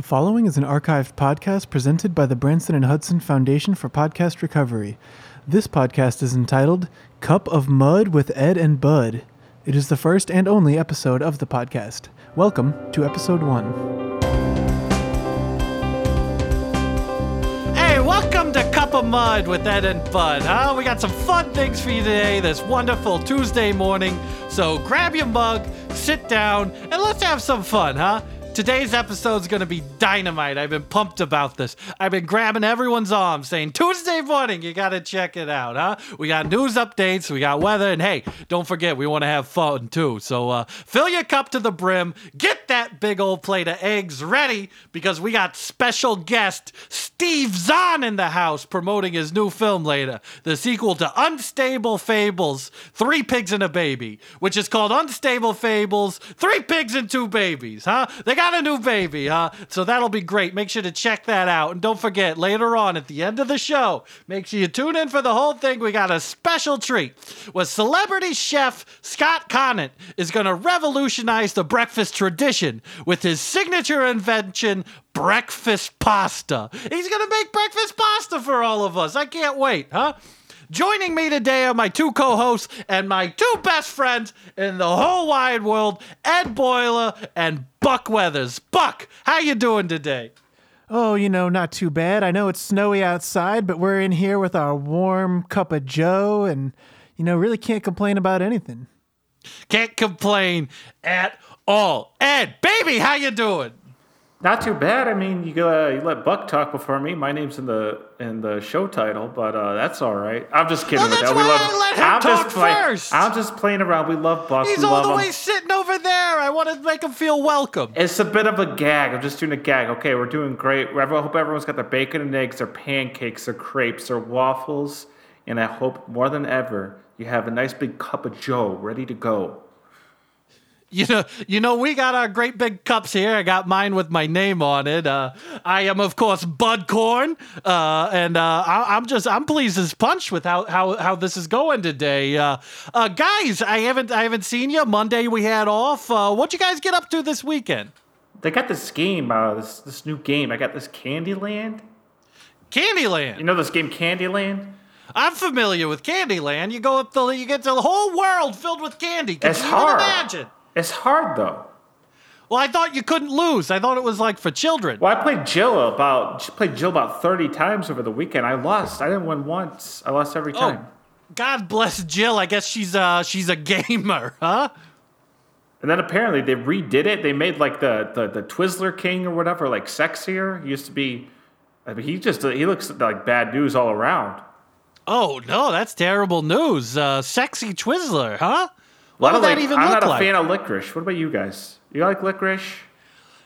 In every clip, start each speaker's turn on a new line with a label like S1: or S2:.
S1: The following is an archived podcast presented by the Branson and Hudson Foundation for Podcast Recovery. This podcast is entitled Cup of Mud with Ed and Bud. It is the first and only episode of the podcast. Welcome to episode one.
S2: Hey, welcome to Cup of Mud with Ed and Bud, huh? We got some fun things for you today this wonderful Tuesday morning. So grab your mug, sit down, and let's have some fun, huh? Today's episode is going to be dynamite. I've been pumped about this. I've been grabbing everyone's arm saying, Tuesday morning, you got to check it out, huh? We got news updates, we got weather, and hey, don't forget, we want to have fun too. So uh, fill your cup to the brim, get that big old plate of eggs ready because we got special guest Steve Zahn in the house promoting his new film later, the sequel to Unstable Fables Three Pigs and a Baby, which is called Unstable Fables Three Pigs and Two Babies, huh? They got a new baby, huh? So that'll be great. Make sure to check that out. And don't forget, later on at the end of the show, make sure you tune in for the whole thing. We got a special treat where celebrity chef Scott Conant is going to revolutionize the breakfast tradition with his signature invention, breakfast pasta. He's going to make breakfast pasta for all of us. I can't wait, huh? Joining me today are my two co-hosts and my two best friends in the whole wide world, Ed Boiler and Buck Weathers. Buck, how you doing today?
S1: Oh, you know, not too bad. I know it's snowy outside, but we're in here with our warm cup of Joe and, you know, really can't complain about anything.
S2: Can't complain at all. Ed, baby, how you doing?
S3: Not too bad. I mean, you uh, you let Buck talk before me. My name's in the in the show title, but uh, that's all right. I'm just kidding with that. We love.
S2: I let him
S3: I'm
S2: talk
S3: just play-
S2: first.
S3: I'm just playing around. We love Buck.
S2: He's
S3: we
S2: all the
S3: him.
S2: way sitting over there. I want to make him feel welcome.
S3: It's a bit of a gag. I'm just doing a gag. Okay, we're doing great. I hope everyone's got their bacon and eggs, their pancakes, their crepes, their waffles, and I hope more than ever you have a nice big cup of Joe ready to go.
S2: You know, you know, we got our great big cups here. I got mine with my name on it. Uh, I am, of course, Bud Corn, uh, and uh, I, I'm just I'm pleased as punch with how how, how this is going today. Uh, uh, guys, I haven't I haven't seen you. Monday we had off. Uh, what you guys get up to this weekend?
S3: They got this game, uh, this this new game. I got this Candyland.
S2: Candyland.
S3: You know this game, Candyland?
S2: I'm familiar with Candyland. You go up the you get to the whole world filled with candy. Can
S3: It's
S2: you
S3: hard.
S2: imagine?
S3: It's hard though.
S2: Well, I thought you couldn't lose. I thought it was like for children.
S3: Well, I played Jill about played Jill about thirty times over the weekend. I lost. I didn't win once. I lost every time.
S2: God bless Jill. I guess she's uh she's a gamer, huh?
S3: And then apparently they redid it. They made like the, the the Twizzler King or whatever like sexier. He used to be. I mean, he just he looks like bad news all around.
S2: Oh no, that's terrible news. Uh, sexy Twizzler, huh?
S3: I
S2: What
S3: don't
S2: would that
S3: like-
S2: even
S3: I'm
S2: look
S3: not
S2: like?
S3: a fan of licorice. What about you guys? You like licorice?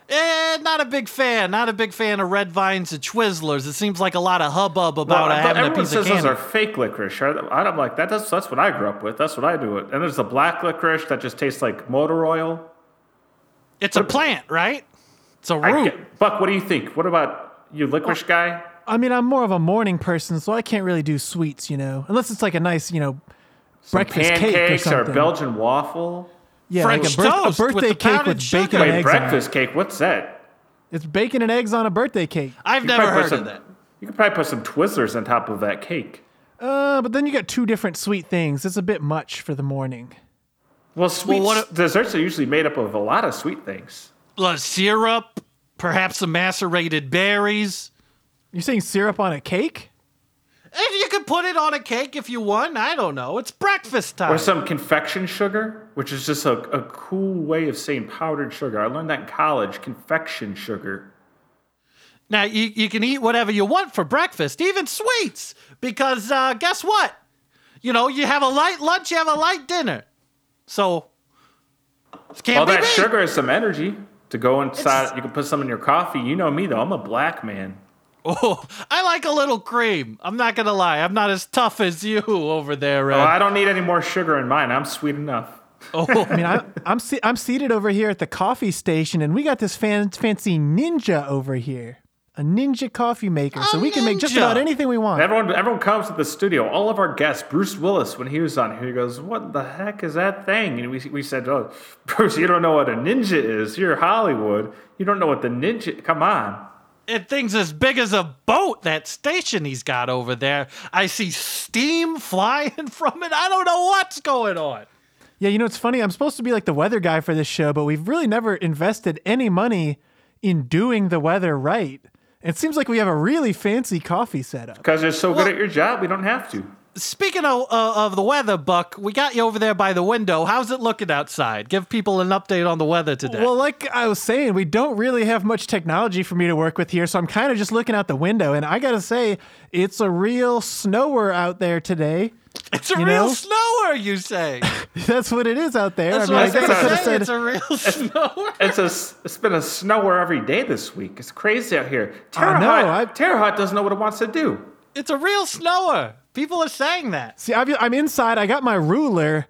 S2: Eh, not a big fan. Not a big fan of red vines and Twizzlers. It seems like a lot of hubbub about
S3: I thought
S2: having a
S3: everyone
S2: piece
S3: says
S2: of candy.
S3: those are fake licorice. I- I'm like that. That's that's what I grew up with. That's what I do it. And there's the black licorice that just tastes like motor oil.
S2: It's a plant, right? It's a root.
S3: get- Buck, what do you think? What about you, licorice guy?
S1: I mean, I'm more of a morning person, so I can't really do sweets, you know, unless it's like a nice, you know, breakfast cake or
S3: Pancakes or,
S1: something.
S3: Belgian waffle?
S1: yeah, like
S2: French
S1: a, birth-
S2: toast
S1: a birthday
S2: the
S1: cake
S2: pounded
S1: with
S2: sugar.
S1: bacon and
S3: Wait,
S1: eggs on it.
S3: breakfast cake? What's that?
S1: It's bacon and eggs on a birthday cake.
S2: I've
S3: You
S2: never heard
S3: put
S2: of that.
S3: You could probably put some Twizzlers on top of that cake.
S1: Uh, but then you got two different sweet things. It's a bit much for the morning.
S3: Well, sweet
S2: what-
S3: desserts are usually made up of a lot of sweet things.
S2: Uh, syrup, perhaps some macerated berries.
S1: You're saying syrup on a cake?
S2: You could put it on a cake if you want. I don't know. It's breakfast time.
S3: Or some confection sugar, which is just a, a cool way of saying powdered sugar. I learned that in college, confection sugar.
S2: Now you, you can eat whatever you want for breakfast, even sweets, because uh, guess what? You know, you have a light lunch, you have a light dinner. So
S3: All
S2: be
S3: that
S2: beat.
S3: sugar is some energy to go inside. you can put some in your coffee. You know me, though. I'm a black man.
S2: Oh, I like a little cream. I'm not gonna lie, I'm not as tough as you over there,
S3: Oh, I don't need any more sugar in mine. I'm sweet enough.
S2: Oh,
S1: I mean, I, I'm se- I'm seated over here at the coffee station, and we got this fan- fancy ninja over here. a ninja coffee maker, so
S2: A
S1: we can make just
S2: ninja.
S1: about anything we want.
S3: Everyone, everyone comes to the studio. All of our guests, Bruce Willis, when he was on here, he goes, "What the heck is that thing?" And we, we said, "Oh, Bruce, you don't know what a ninja is. You're Hollywood. You don't know what the ninja. Come on."
S2: It thing's as big as a boat, that station he's got over there. I see steam flying from it. I don't know what's going on.
S1: Yeah, you know it's funny. I'm supposed to be like the weather guy for this show, but we've really never invested any money in doing the weather right. It seems like we have a really fancy coffee setup.
S3: Because you're so
S2: Well-
S3: good at your job, we don't have to.
S2: Speaking of, uh, of the weather, Buck, we got you over there by the window. How's it looking outside? Give people an update on the weather today.
S1: Well, like I was saying, we don't really have much technology for me to work with here, so I'm kind of just looking out the window, and I gotta say, it's a real snower out there today.
S2: it's a
S1: you
S2: real
S1: know?
S2: snower, you say.
S1: That's what it is out there.
S2: That's
S1: I mean,
S2: what I
S1: I
S2: was
S1: guess I could have said
S2: It's a real snower.
S3: It's a it's been a snower every day this week. It's crazy out here. Terre
S1: know,
S3: Haute, Terre Haute doesn't know what it wants to do.
S2: It's a real snower. People are saying that.
S1: See, I've- I'm inside. I got my ruler,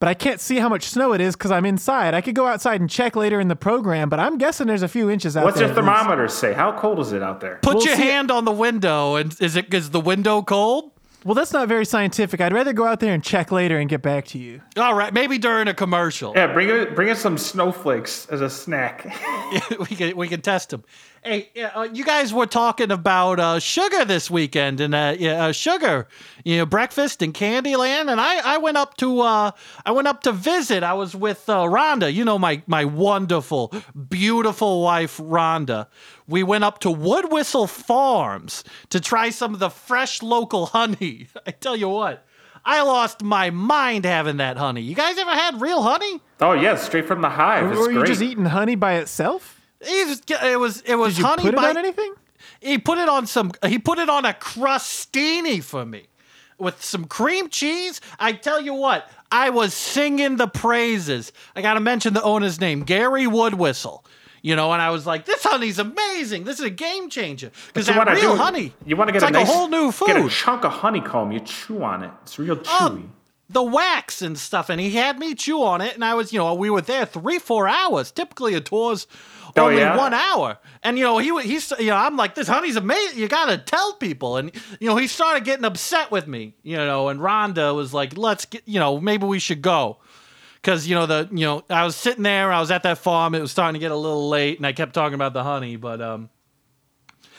S1: but I can't see how much snow it is because I'm inside. I could go outside and check later in the program, but I'm guessing there's a few inches out there.
S3: What's
S1: there.
S3: your
S1: at least.
S3: thermometer say? How cold is it out there?
S2: Put
S1: We'll
S2: your
S1: see-
S2: hand on the window, and is it is the window cold?
S1: Well, that's not very scientific. I'd rather go out there and check later and get back to you.
S2: All right, maybe during a commercial.
S3: Yeah, bring it. Bring us some snowflakes as a snack.
S2: we can we can test them. Hey, uh, you guys were talking about uh, sugar this weekend and uh, uh, sugar, you know, breakfast in Candyland, and I, I went up to uh, I went up to visit. I was with uh, Rhonda, you know, my my wonderful, beautiful wife Rhonda. We went up to Wood Whistle Farms to try some of the fresh local honey. I tell you what. I lost my mind having that honey. You guys ever had real honey?
S3: oh yeah, straight from the hive. It's
S1: Or were you just eating honey by itself?
S2: It was, it was, it was
S1: Did you
S2: honey
S1: put it on anything?
S2: He put it on some. He put it on a crostini for me, with some cream cheese. I tell you what, I was singing the praises. I got to mention the owner's name, Gary Woodwhistle. You know, and I was like, "This honey's amazing. This is a game changer because that real
S3: do-
S2: honey.
S3: You want to get a
S2: like
S3: nice,
S2: a whole new food.
S3: Get a chunk of honeycomb. You chew on it. It's real
S2: Oh,
S3: chewy.
S2: the wax and stuff, and he had me chew on it, and I was, you know, we were there three, four hours. Typically, a tour's
S3: Oh,
S2: only
S3: yeah?
S2: one hour, and you know, he he's, you know, I'm like, this honey's amazing. You gotta tell people, and you know, he started getting upset with me, you know, and Rhonda was like, let's get, you know, maybe we should go. Cause you know the you know I was sitting there I was at that farm it was starting to get a little late and I kept talking about the honey but um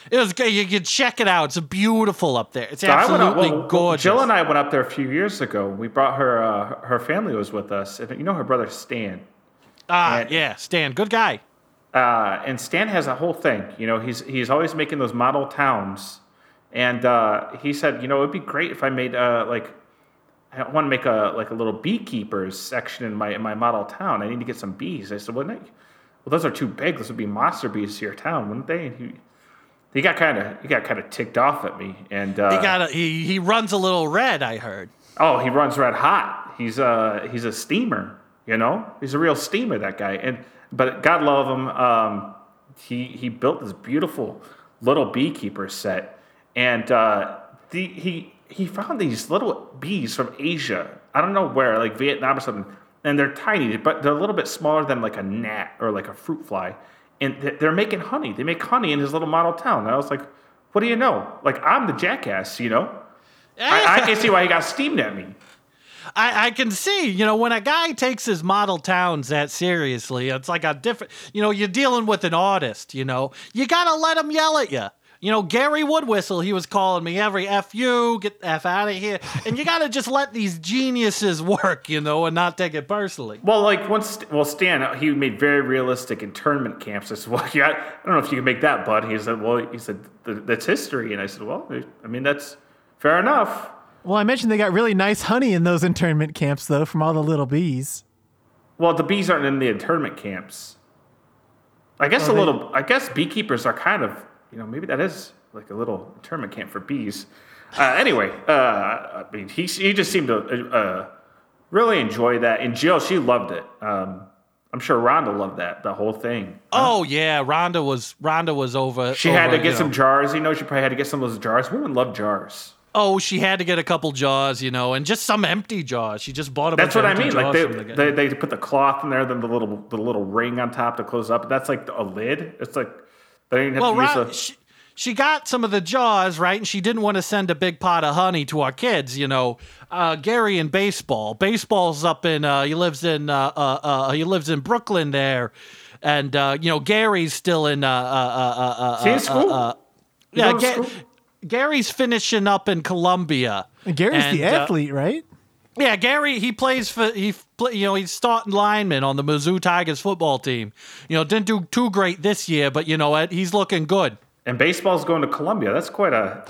S2: it was good you can check it out it's beautiful up there it's
S3: So
S2: absolutely
S3: up, well,
S2: gorgeous
S3: Jill and I went up there a few years ago. We brought her. Uh, her family was with us, and you know her brother Stan.
S2: ah
S3: and-
S2: yeah Stan good guy
S3: Uh, and Stan has a whole thing. You know, he's he's always making those model towns, and uh, he said, you know, it'd be great if I made uh, like I want to make a like a little beekeepers section in my in my model town. I need to get some bees. I said, wouldn't it? Well, those are too big. Those would be monster bees to your town, wouldn't they? And he, he got kind of he got kind of ticked off at me, and uh,
S2: He got a, he he runs a little red. I heard.
S3: Oh, he runs red hot. He's a he's a steamer. You know, he's a real steamer. That guy. And but God love him. Um, he he built this beautiful little beekeeper set, and uh, the he he found these little bees from Asia. I don't know where, like Vietnam or something. And they're tiny, but they're a little bit smaller than like a gnat or like a fruit fly. And they're making honey. They make honey in his little model town. And I was like, what do you know? Like I'm the jackass, you know. I, I can see why he got steamed at me.
S2: I, I can see, you know, when a guy takes his model towns that seriously, it's like a different, you know, you're dealing with an artist, you know, you gotta let him yell at you. You know, Gary Woodwhistle, he was calling me every F you, get the F out of here. And you gotta just let these geniuses work, you know, and not take it personally.
S3: Well, like once, well, Stan, he made very realistic internment camps. I said, well, yeah, I don't know if you can make that, bud. He said, well, he said that's history, and I said, well, I mean that's fair enough.
S1: Well, I mentioned they got really nice honey in those internment camps, though, from all the little bees.
S3: Well, the bees aren't in the internment camps. I guess
S1: Are
S3: a
S1: they-
S3: little. I guess beekeepers are kind of, you know, maybe that is like a little internment camp for bees. Uh, anyway, uh, I mean, he he just seemed to uh, really enjoy that, and Jill, she loved it. Um, I'm sure Rhonda loved that, the whole thing.
S2: Oh yeah, Rhonda was Rhonda was over.
S3: She had to get some
S2: know-
S3: jars. You know, she probably had to get some of those jars. Women love jars.
S2: Oh, she had to get a couple jaws, you know, and just some empty jaws. She just bought a
S3: That's what I mean. Like they,
S2: the
S3: they they put the cloth in there, then the little the little ring on top to close up. That's like a lid. It's like they didn't have
S2: Well,
S3: to use
S2: Ron,
S3: a.
S2: she, she got some of the jaws right, and she didn't want to send a big pot of honey to our kids. You know, uh, Gary in baseball. Baseball's up in. Uh, he lives in. Uh, uh, uh, he lives in Brooklyn there, and uh, you know Gary's still in. Uh, uh, uh, uh,
S3: See,
S2: uh,
S3: school?
S2: yeah, Ga-
S3: school?
S2: Gary's finishing up in Columbia.
S1: And Gary's the
S2: And, uh,
S1: athlete, right?
S2: Yeah, Gary, he plays for he, you know, he's starting lineman on the Mizzou Tigers football team. You know, didn't do too great this year, but you know what? He's looking good.
S3: And baseball's going to Columbia. That's quite a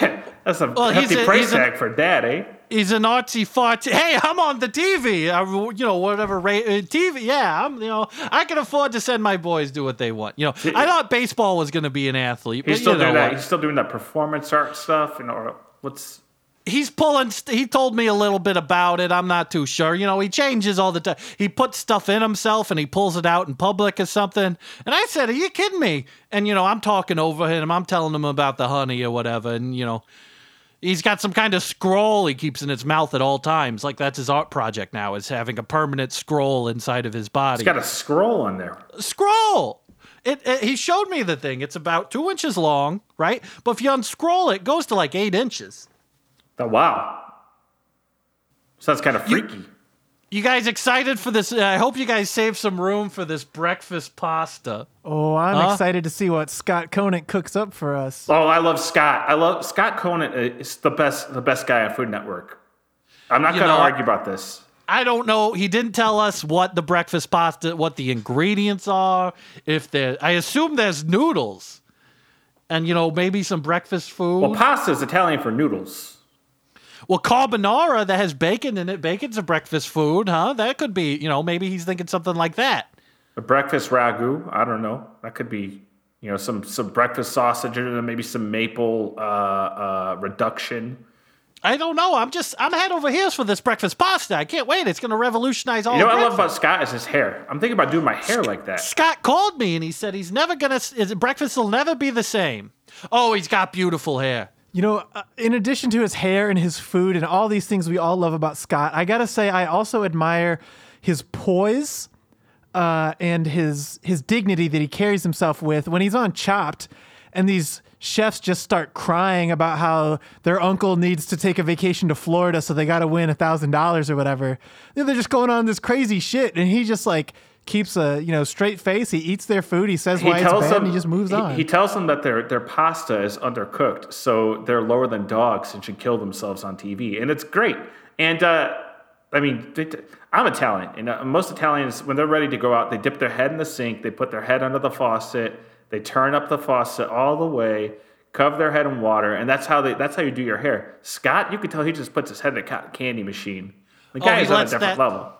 S3: that's a
S2: Well,
S3: hefty
S2: a-
S3: price
S2: he's a-
S3: tag for dad, eh?
S2: He's an artsy fartsy. Hey, I'm on the TV. Uh, you know, whatever ra- uh, TV. Yeah, I'm. You know, I can afford to send my boys do what they want. You know, I thought baseball was going to be an athlete, but
S3: He's still
S2: you know
S3: doing that. He's still doing that performance art stuff. You know, what's
S2: he's pulling st- he told me a little bit about it i'm not too sure you know he changes all the time he puts stuff in himself and he pulls it out in public or something and i said are you kidding me and you know i'm talking over him i'm telling him about the honey or whatever and you know he's got some kind of scroll he keeps in his mouth at all times like that's his art project now is having a permanent scroll inside of his body
S3: he's got a scroll on there.
S2: scroll. It, it, he showed me the thing. It's about two inches long, right? But if you unscroll it, it goes to like eight inches.
S3: Oh wow. So that's kind of freaky.
S2: You guys excited for this? Uh, I hope you guys save some room for this breakfast pasta.
S1: Oh, I'm
S2: Huh?
S1: excited to see what Scott Conant cooks up for us.
S3: oh, I love Scott. I love Scott Conant is the best the best guy on Food Network. I'm not going to argue about this.
S2: I don't know. He didn't tell us what the breakfast pasta, what the ingredients are. If there, I assume there's noodles, and you know maybe some breakfast food.
S3: Well, pasta is Italian for noodles.
S2: Well, carbonara that has bacon in it. Bacon's a breakfast food, huh? That could be. You know, maybe he's thinking something like that.
S3: A breakfast ragu. I don't know. That could be, you know, some some breakfast sausage and maybe some maple uh, uh, reduction.
S2: I don't know. I'm just I'm head over heels for this breakfast pasta. I can't wait. It's going to revolutionize all.
S3: You know what I love about Scott is his hair. I'm thinking about doing my hair like that.
S2: Scott called me and he said he's never gonna. His breakfast will never be the same. Oh, he's got beautiful hair.
S1: You know, uh, in addition to his hair and his food and all these things we all love about Scott, I gotta say I also admire his poise uh, and his his dignity that he carries himself with when he's on Chopped, and these chefs just start crying about how their uncle needs to take a vacation to Florida, so they got to win a thousand dollars or whatever. They're just going on this crazy shit, and he just like keeps a you know straight face. He eats their food. He says why it's bad, and he just moves
S3: he,
S1: on.
S3: He tells them that their their pasta is undercooked, so they're lower than dogs and should kill themselves on TV, and it's great. And uh, I mean, they, I'm Italian, and uh, most Italians, when they're ready to go out, they dip their head in the sink, they put their head under the faucet, they turn up the faucet all the way, cover their head in water, and that's how they that's how you do your hair. Scott, you can tell he just puts his head in a cotton candy machine. The
S2: Oh,
S3: guy
S2: he
S3: is on a different
S2: that-
S3: level.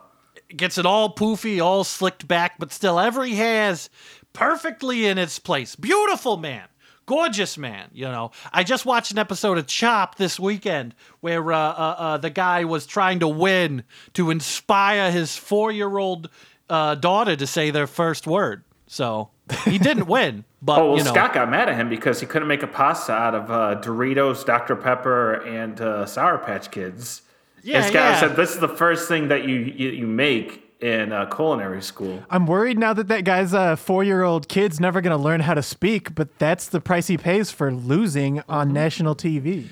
S2: Gets it all poofy, all slicked back, but still every hair is perfectly in its place. Beautiful man. Gorgeous man, you know. I just watched an episode of Chop this weekend where uh, uh, uh, the guy was trying to win to inspire his four-year-old uh, daughter to say their first word. So he didn't win, but
S3: Oh well,
S2: you know.
S3: Scott got mad at him because he couldn't make a pasta out of uh, Doritos, Dr Pepper, and uh, Sour Patch Kids.
S2: Yeah,
S3: and Scott
S2: yeah.
S3: said, "This is the first thing that you you, you make in uh, culinary school."
S1: I'm worried now that that guy's uh, four year old kid's never going to learn how to speak, but that's the price he pays for losing on national TV.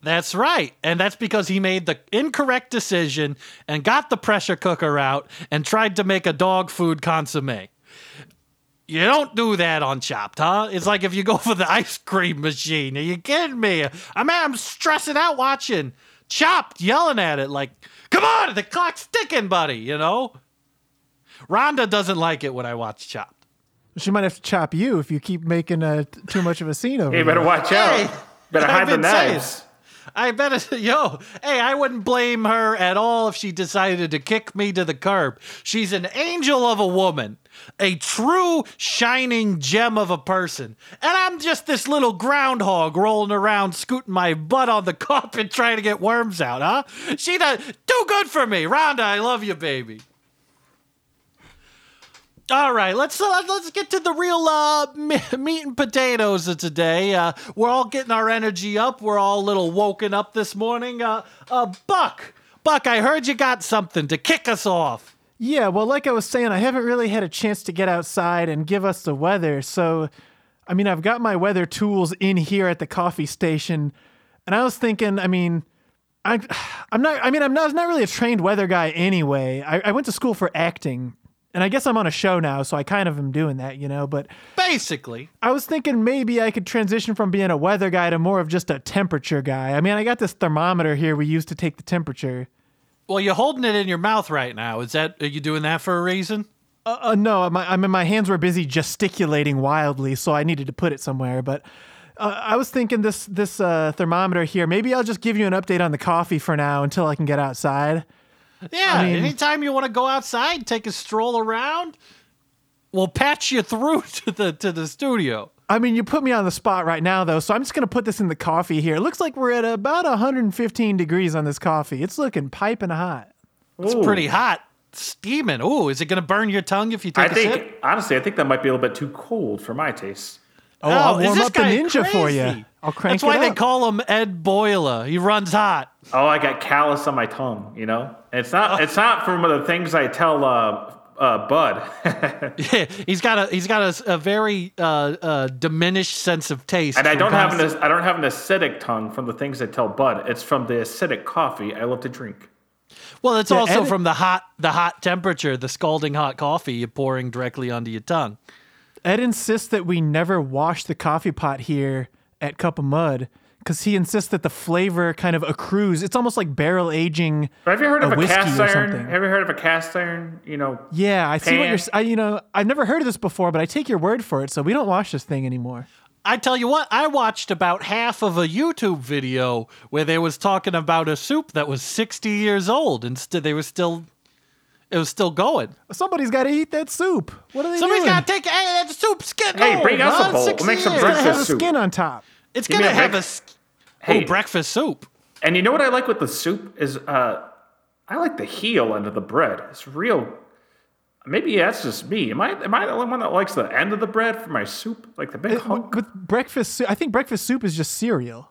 S2: That's right. And that's because he made the incorrect decision and got the pressure cooker out and tried to make a dog food consomme. You don't do that on Chopped, huh? It's like if you go for the ice cream machine. Are you kidding me? I mean, I'm stressing out watching Chopped, yelling at it like, come on, the clock's ticking, buddy, you know? Rhonda doesn't like it when I watch Chopped.
S1: She might have to chop you if you keep making uh, t- too much of a scene over
S3: Hey, you better
S1: there.
S3: watch
S2: Hey,
S3: out. Better
S2: I've
S3: hide the knives.
S2: I bet, yo, hey, I wouldn't blame her at all if she decided to kick me to the curb. She's an angel of a woman, a true shining gem of a person. And I'm just this little groundhog rolling around, scooting my butt on the carpet trying to get worms out, huh? She does too good for me. Rhonda, I love you, baby. All right, let's uh, let's get to the real uh, meat and potatoes of today. Uh, we're all getting our energy up. We're all a little woken up this morning. Uh, uh, Buck, Buck, I heard you got something to kick us off.
S1: Yeah, well, like I was saying, I haven't really had a chance to get outside and give us the weather, so I mean, I've got my weather tools in here at the coffee station, and I was thinking, I mean, I, I'm not. I mean, I'm not, not really a trained weather guy anyway. I, I went to school for acting, and I guess I'm on a show now, so I kind of am doing that, you know. But
S2: Basically.
S1: I was thinking maybe I could transition from being a weather guy to more of just a temperature guy. I mean, I got this thermometer here we use to take the temperature.
S2: Well, you're holding it in your mouth right now. Is that are you doing that for a reason?
S1: Uh, uh, no, my, I mean, my hands were busy gesticulating wildly, so I needed to put it somewhere. But uh, I was thinking this this uh, thermometer here. Maybe I'll just give you an update on the coffee for now until I can get outside.
S2: Yeah.
S1: I mean-
S2: anytime you want to go outside, take a stroll around, we'll patch you through to the to the studio.
S1: I mean, you put me on the spot right now, though, so I'm just gonna put this in the coffee here. It looks like we're at about 115 degrees on this coffee. It's looking piping hot.
S2: It's
S3: Ooh.
S2: pretty hot, steaming. Ooh, is it gonna burn your tongue if you take a
S3: think,
S2: sip?
S3: honestly, I think that might be a little bit too cold for my taste.
S1: Oh, I'll warm up the
S2: guy
S1: ninja for you. I'll crank
S2: That's why
S1: it
S2: they call him Ed Boiler. He runs hot.
S3: Oh, I got callus on my tongue. You know, And it's not. It's not from the things I tell uh, uh, Bud.
S2: Yeah, he's got a he's got a, a very uh, uh, diminished sense of taste.
S3: and I don't have an. I don't have an acidic tongue from the things I tell Bud. It's from the acidic coffee I love to drink.
S2: Well, it's
S1: Yeah,
S2: also
S1: and-
S2: from the hot the hot temperature, the scalding hot coffee you're pouring directly onto your tongue.
S1: Ed insists that we never wash the coffee pot here at Cup of Mud because he insists that the flavor kind of accrues. It's almost like barrel aging.
S3: Have you heard of a,
S1: whiskey
S3: cast
S1: or
S3: iron?
S1: something.
S3: Have you heard of a cast iron? You know,
S1: Yeah, I see what
S3: Pan.
S1: you're. s- I, you know, I've never heard of this before, but I take your word for it. So we don't wash this thing anymore.
S2: I tell you what, I watched about half of a YouTube video where they was talking about a soup that was 60 years old and st- they were still it was still going.
S1: Somebody's got to eat that soup. What are they
S2: Somebody's
S1: doing?
S2: got to take hey that soup's getting
S3: Hey,
S2: old,
S3: bring us a bowl. We'll make some
S2: years.
S1: It's gotta
S3: breakfast
S1: have a
S3: soup.
S1: skin on top.
S2: It's gonna
S3: me a
S2: have a
S3: break- Hey.
S2: oh, breakfast soup.
S3: and you know what I like with the soup is uh, I like the heel end of the bread. It's real. Maybe that's just me. Am I am I the only one that likes the end of the bread for my soup, like the big
S1: It-
S3: hunk?
S1: with breakfast soup, I think breakfast soup is just cereal.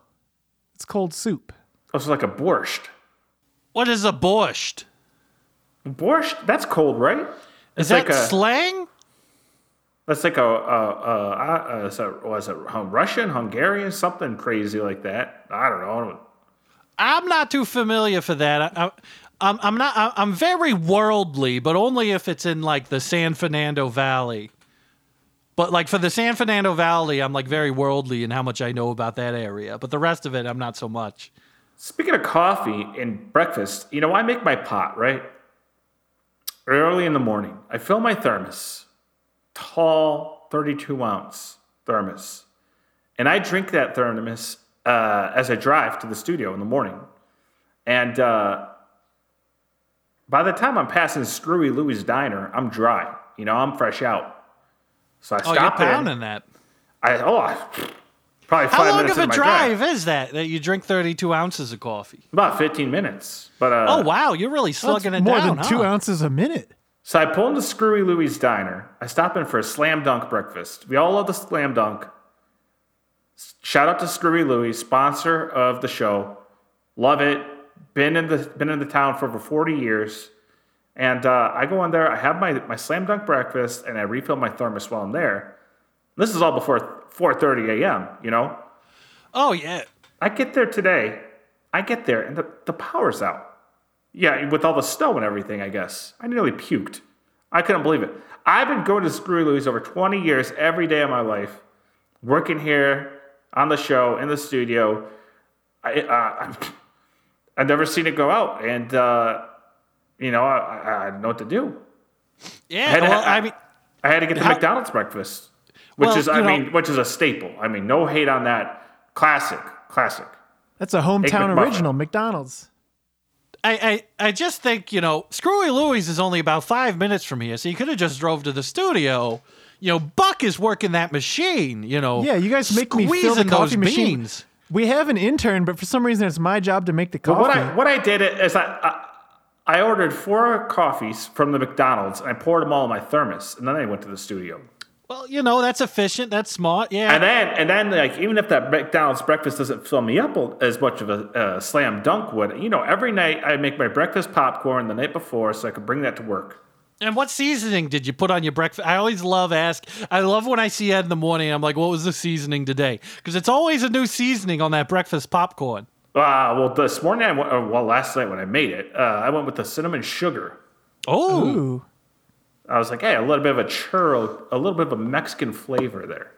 S1: It's cold soup.
S3: Oh, it's like a borscht.
S2: What is a borscht?
S3: Borscht, that's cold, right?
S2: Is
S3: It's
S2: that
S3: like a-
S2: slang?
S3: That's like a, uh, uh, uh, is that, was it Russian, Hungarian, something crazy like that? I don't know.
S2: I'm not too familiar for that. I, I, I'm, I'm not. I'm very worldly, but only if it's in like the San Fernando Valley. But like for the San Fernando Valley, I'm like very worldly in how much I know about that area. But the rest of it, I'm not so much.
S3: Speaking of coffee and breakfast, you know, I make my pot, right? Early in the morning. I fill my thermos, tall 32 ounce thermos, and I drink that thermos uh, as I drive to the studio in the morning. And uh, by the time I'm passing Screwy Louie's Diner, I'm dry. You know, I'm fresh out. So I stop.
S2: Oh, you're
S3: stop in.
S2: that.
S3: I, oh, I, probably five
S2: How long
S3: minutes
S2: of a
S3: into my
S2: drive is that that you drink 32 ounces of coffee?
S3: About 15 minutes. But uh,
S2: Oh wow, you're really
S1: That's
S2: slugging it
S1: more
S2: down.
S1: than two ounces a minute.
S3: So I pull into Screwy Louie's Diner. I stop in for a slam dunk breakfast. We all love the slam dunk. Shout out to Screwy Louie, sponsor of the show. Love it. Been in the been in the town for over 40 years. And uh, I go in there, I have my, my slam dunk breakfast, and I refill my thermos while I'm there. This is all before 4:30 a.m., you know?
S2: Oh yeah.
S3: I get there today. I get there and the, the power's out. Yeah, with all the snow and everything, I guess. I nearly puked. I couldn't believe it. I've been going to Screwy Louie's over 20 years, every day of my life, working here on the show, in the studio. I, uh, I've never seen it go out, and, uh, you know, I, I, I didn't know what to do.
S2: Yeah.
S3: had
S2: well,
S3: ha-
S2: I mean,
S3: I had to get the
S2: How-
S3: McDonald's breakfast, which
S2: Well,
S3: is, I
S2: know-
S3: mean, which is a staple. I mean, no hate on that. Classic, classic.
S1: That's a hometown original, McDonald's.
S2: I, I, I just think, you know, Screwy Louie's is only about five minutes from here, so you could have just drove to the studio. You know, Buck is working that machine, you know.
S1: Yeah, you guys make me fill the coffee
S2: those
S1: machine.
S2: beans.
S1: We have an intern, but for some reason it's my job to make the
S3: But
S1: coffee.
S3: what I what I did is I, I I ordered four coffees from the McDonald's and I poured them all in my thermos and then I went to the studio.
S2: Well, you know, that's efficient. That's smart. Yeah.
S3: And then and then like even if that McDonald's breakfast doesn't fill me up as much of a, a slam dunk would, you know, every night I make my breakfast popcorn the night before so I could bring that to work.
S2: And what seasoning did you put on your breakfast? I always love ask. I love when I see Ed in the morning. I'm like, what was the seasoning today? Because it's always a new seasoning on that breakfast popcorn.
S3: Uh, well, this morning, I went, uh, well, last night when I made it, uh, I went with the cinnamon sugar.
S2: Oh,
S1: Ooh.
S3: I was like, hey, a little bit of a churro, a little bit of a Mexican flavor there.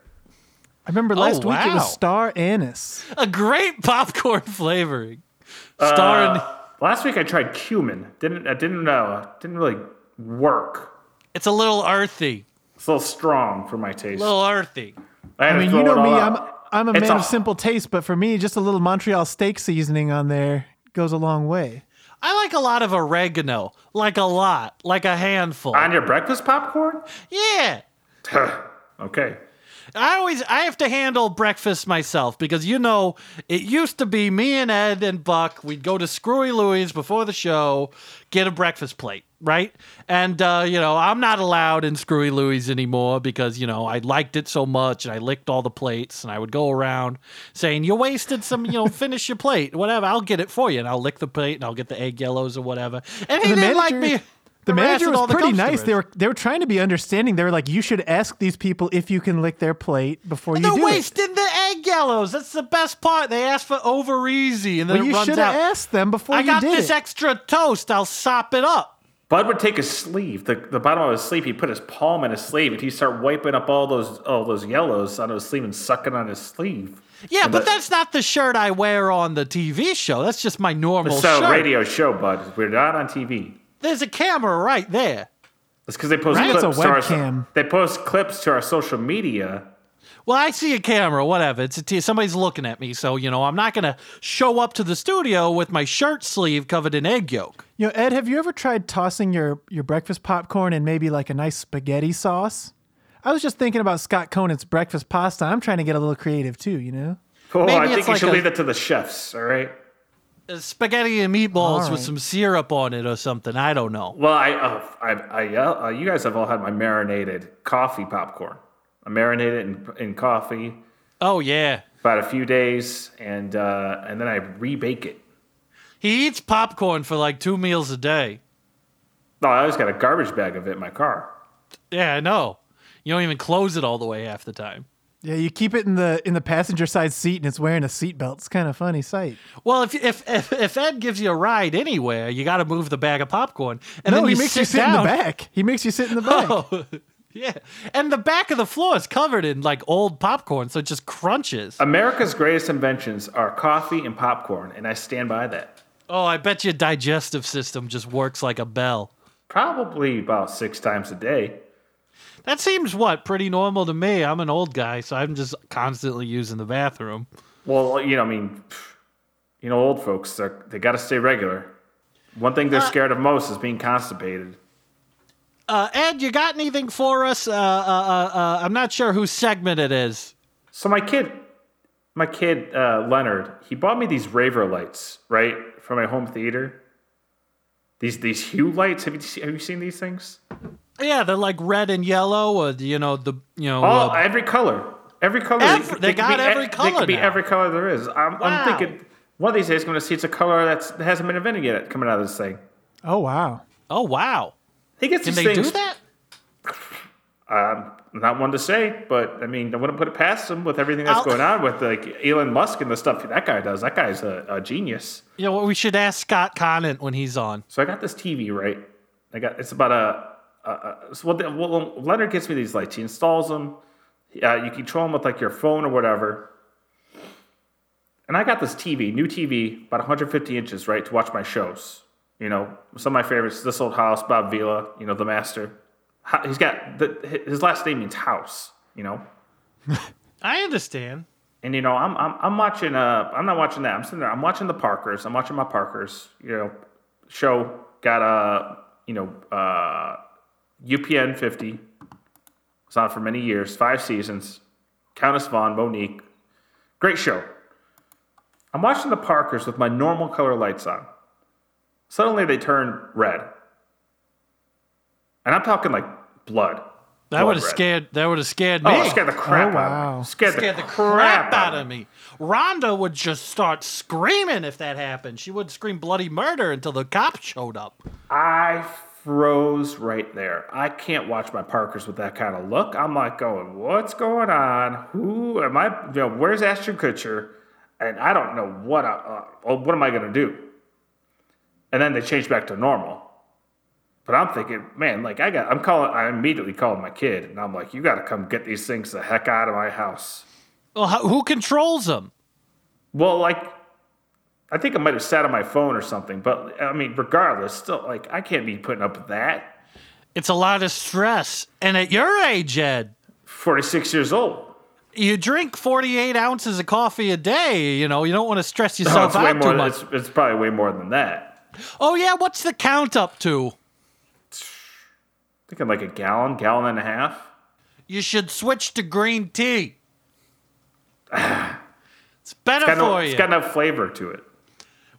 S1: I remember last week it was star anise.
S2: a great popcorn flavoring. Star and
S3: Uh, last week I tried cumin. Didn't I didn't know. Didn't really work.
S2: it's a little earthy.
S3: It's a little strong for my taste.
S2: A little earthy.
S3: I,
S1: I mean, you know
S3: it all
S1: me, I'm. I'm a
S3: It's
S1: man
S3: a-
S1: of simple taste, but for me, just a little Montreal steak seasoning on there goes a long way.
S2: I like a lot of oregano, like a lot, like a handful.
S3: on your breakfast popcorn.
S2: yeah.
S3: okay.
S2: I always I have to handle breakfast myself because you know it used to be me and Ed and Buck we'd go to Screwy Louie's before the show get a breakfast plate right and uh, you know I'm not allowed in Screwy Louie's anymore because you know I liked it so much and I licked all the plates and I would go around saying you wasted some you know finish your plate whatever I'll get it for you and I'll lick the plate and I'll get the egg yellows or whatever and he didn't
S1: manager,
S2: like me
S1: the manager was
S2: the
S1: pretty nice. They were they were trying to be understanding. They were like, you should ask these people if you can lick their plate before you
S2: They're
S1: do it.
S2: wasting the egg yellows. That's the best part. They asked for over easy, and then
S1: Well, you should have asked them before
S2: I
S1: you
S2: got
S1: did
S2: this
S1: it.
S2: extra toast. I'll sop it up.
S3: Bud would take his sleeve, the, the bottom of his sleeve. He'd put his palm in his sleeve, and he'd start wiping up all those all those yellows on his sleeve and sucking on his sleeve.
S2: Yeah,
S3: And
S2: but
S3: the-
S2: that's not the shirt I wear on the TV show. That's just my normal shirt.
S3: It's a
S2: shirt.
S3: radio show, Bud. We're not on TV.
S2: There's a camera right there.
S3: It's because they post
S1: Right.
S3: clips.
S1: It's a
S3: to our-
S1: webcam.
S3: they post clips to our social media.
S2: Well, I see a camera, whatever. It's a t- somebody's looking at me, so you know I'm not gonna show up to the studio with my shirt sleeve covered in egg yolk.
S1: You know, Ed, have you ever tried tossing your your breakfast popcorn in maybe like a nice spaghetti sauce? I was just thinking about Scott Conant's breakfast pasta. I'm trying to get a little creative too, you know.
S3: Oh,
S2: Maybe
S3: I think
S2: it's
S3: you
S2: like
S3: should
S2: a-
S3: leave that to the chefs. All right.
S2: Uh, Spaghetti and meatballs
S1: All
S2: with some syrup on it or something. I don't know.
S3: Well, I, uh, I, I, uh, uh, you guys have all had my marinated coffee popcorn. I marinate it in, in coffee
S2: Oh yeah,
S3: about a few days, and uh, and then I rebake it.
S2: he eats popcorn for like two meals a day.
S3: No, I always got a garbage bag of it in my car.
S2: Yeah, I know. You don't even close it all the way half the time.
S1: Yeah, you keep it in the in the passenger side seat and it's wearing a seatbelt. It's kind of funny sight.
S2: Well, if if if, if Ed gives you a ride anywhere, you got to move the bag of popcorn, and
S1: no,
S2: then
S1: he
S2: you
S1: makes
S2: sit
S1: you sit
S2: down.
S1: in the back. He makes you sit in the back.
S2: Oh, yeah, and the back of the floor is covered in like old popcorn, so it just crunches.
S3: America's greatest inventions are coffee and popcorn, and I stand by that.
S2: Oh, I bet your digestive system just works like a bell.
S3: Probably about six times a day.
S2: That seems what pretty normal to me. I'm an old guy, so I'm just constantly using the bathroom.
S3: Well, you know, I mean, you know, old folks, they got to stay regular. One thing they're
S2: Uh,
S3: scared of most is being constipated.
S2: Uh, Ed, you got anything for us? Uh, uh, uh, uh, I'm not sure whose segment it is.
S3: So my kid, my kid uh, Leonard, he bought me these Raver lights, right, for my home theater. These these hue lights. Have you se- have you seen these things?
S2: Yeah, they're like red and yellow, or you know the you know.
S3: Oh,
S2: uh,
S3: every color, every color.
S2: Every- they
S3: could
S2: got
S3: be,
S2: every
S3: They
S2: color
S3: could be
S2: now.
S3: every color there is. I'm,
S2: Wow.
S3: I'm thinking one of these days I'm going to see it's a color that's, that hasn't been invented yet coming out of this thing.
S1: Oh wow.
S2: oh wow!
S3: He gets
S2: Can
S3: these
S2: they
S3: things.
S2: do that?
S3: Um, not one to say, but I mean, I wouldn't put it past him with everything that's
S2: I'll-
S3: going on with like Elon Musk and the stuff that guy does. That guy's a, a genius.
S2: You know, what we should ask Scott Conant when he's on.
S3: So I got this TV, right? I got it's about a. a, a so well, the- well, Leonard gets me these lights. He installs them. Uh, you control them with like your phone or whatever. And I got this TV, new TV, about 150 inches, right, to watch my shows. You know, some of my favorites: This Old House, Bob Vila, you know, The Master. He's got the, his last name means house. You know,
S2: I understand.
S3: and you know, I'm I'm I'm watching. Uh, I'm not watching that. I'm sitting there. I'm watching the Parkers. I'm watching my Parkers. You know, show got a you know uh, UPN 50. It's on for many years, five seasons. Countess Vaughn, Mo'Nique, great show. I'm watching the Parkers with my normal color lights on. Suddenly they turn red, and I'm talking like blood.
S2: That
S3: Blood
S2: would have
S3: red.
S2: scared. That would have scared me.
S3: Oh, scared the crap
S1: Oh,
S3: out of
S1: wow.
S3: me. Scared,
S2: scared the crap out of me. Rhonda would just start screaming if that happened. She would scream bloody murder until the cops showed up.
S3: I froze right there. I can't watch my Parkers with that kind of look. I'm like going, what's going on? Who am I? You know, where's Ashton Kutcher? And I don't know what. I, uh, what am I going to do? And then they changed back to normal. But I'm thinking, man, like I got, I'm calling, I immediately called my kid, and I'm like, you got to come get these things the heck out of my house.
S2: Well, how, who controls them?
S3: Well, like, I think I might have sat on my phone or something, but I mean, regardless, still, like, I can't be putting up with that.
S2: It's a lot of stress. And at your age, Ed,
S3: 46 years old.
S2: you drink 48 ounces of coffee a day. You know, you don't want to stress yourself out too much.
S3: It's, it's probably way more than that.
S2: Oh, yeah. What's the count up to?
S3: thinking like a gallon, gallon and a half.
S2: You should switch to green tea. it's better
S3: It's
S2: for
S3: no,
S2: you.
S3: it's got enough flavor to it.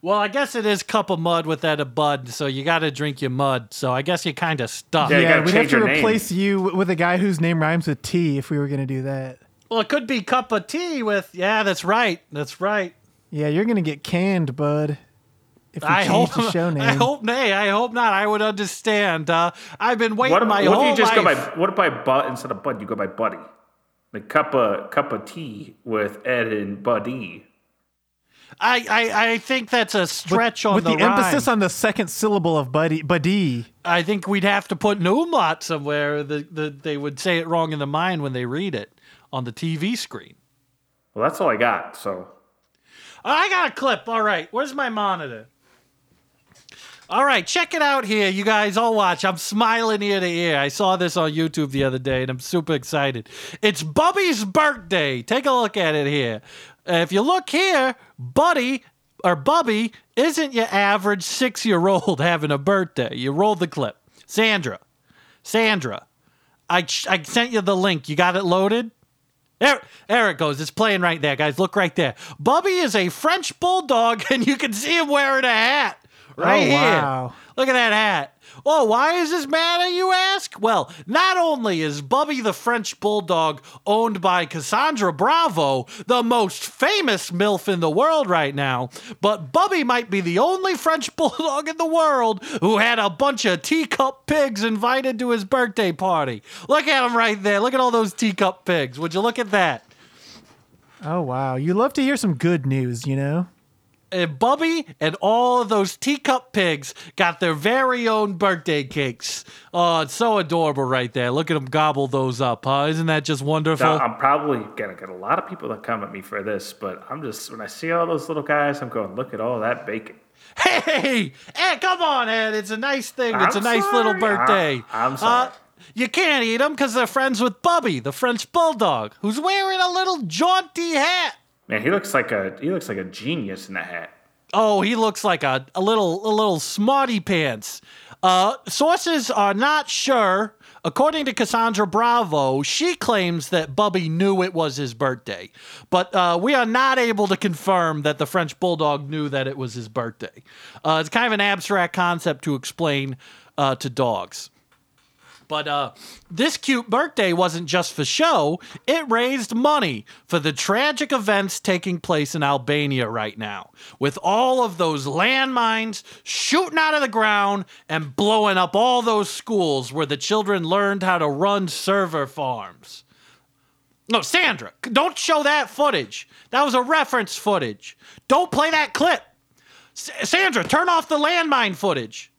S2: well, I guess it is cup of mud without a bud, so you got to drink your mud. So I guess you're kind of stuck.
S3: Yeah,
S1: Yeah, we'd have to
S3: your name.
S1: replace you with a guy whose name rhymes with T if we were going to do that.
S2: Well, it could be cup of tea with. Yeah, that's right. That's right.
S1: Yeah, you're going to get canned, bud. If we
S2: I
S1: change
S2: hope.
S1: the show name.
S2: I hope nay. I hope not. I would understand. Uh, I've been waiting
S3: What if,
S2: my
S3: what
S2: whole
S3: if you just
S2: life.
S3: go by what if by bud instead of bud you go by buddy? Like cup of cup of tea with Ed and Buddy.
S2: I, I I think that's a stretch on the word.
S1: with
S2: the,
S1: the, emphasis on the second syllable of buddy, buddy.
S2: I think we'd have to put an umlaut somewhere. The, the they would say it wrong in the mind when they read it on the TV screen.
S3: Well, that's all I got. So
S2: I got a clip. All right, where's my monitor? All right, check it out here, you guys. All watch. I'm smiling ear to ear. I saw this on YouTube the other day, and I'm super excited. It's Bubby's birthday. Take a look at it here. Uh, if you look here, Buddy or Bubby isn't your average six-year-old having a birthday. You roll the clip. Sandra, Sandra, I I sent you the link. You got it loaded. There, there it goes. It's playing right there, guys. Look right there. Bubby is a French bulldog, and you can see him wearing a hat right
S1: Oh,
S2: here.
S1: wow.
S2: Look at that hat. Oh, why is this matter, you ask? Well, not only is Bubby the French bulldog owned by Cassandra Bravo, the most famous MILF in the world right now, but Bubby might be the only French bulldog in the world who had a bunch of teacup pigs invited to his birthday party. Look at him right there. Look at all those teacup pigs. Would you look at that?
S1: Oh wow, you love to hear some good news, you know.
S2: And Bubby and all of those teacup pigs got their very own birthday cakes. Oh, it's so adorable right there. Look at them gobble those up, huh? Isn't that just wonderful?
S3: now, I'm probably gonna get a lot of people that come at me for this, but I'm just when I see all those little guys, I'm going, look at all that bacon.
S2: Hey, hey, come on, Ed. It's a nice thing. It's
S3: I'm
S2: a nice little birthday.
S3: I- I'm sorry.
S2: Uh, you can't eat them because they're friends with Bubby, the French bulldog, who's wearing a little jaunty hat.
S3: Man, he looks like a he looks like a genius in that hat.
S2: Oh, he looks like a, a little a little smarty pants. Uh, sources are not sure. According to Cassandra Bravo, she claims that Bubby knew it was his birthday, but uh, we are not able to confirm that the French bulldog knew that it was his birthday. Uh, it's kind of an abstract concept to explain uh, to dogs. But uh, this cute birthday wasn't just for show, it raised money for the tragic events taking place in Albania right now, with all of those landmines shooting out of the ground and blowing up all those schools where the children learned how to run server farms. No, Sandra, don't show that footage. That was a reference footage. Don't play that clip. S- Sandra, turn off the landmine footage.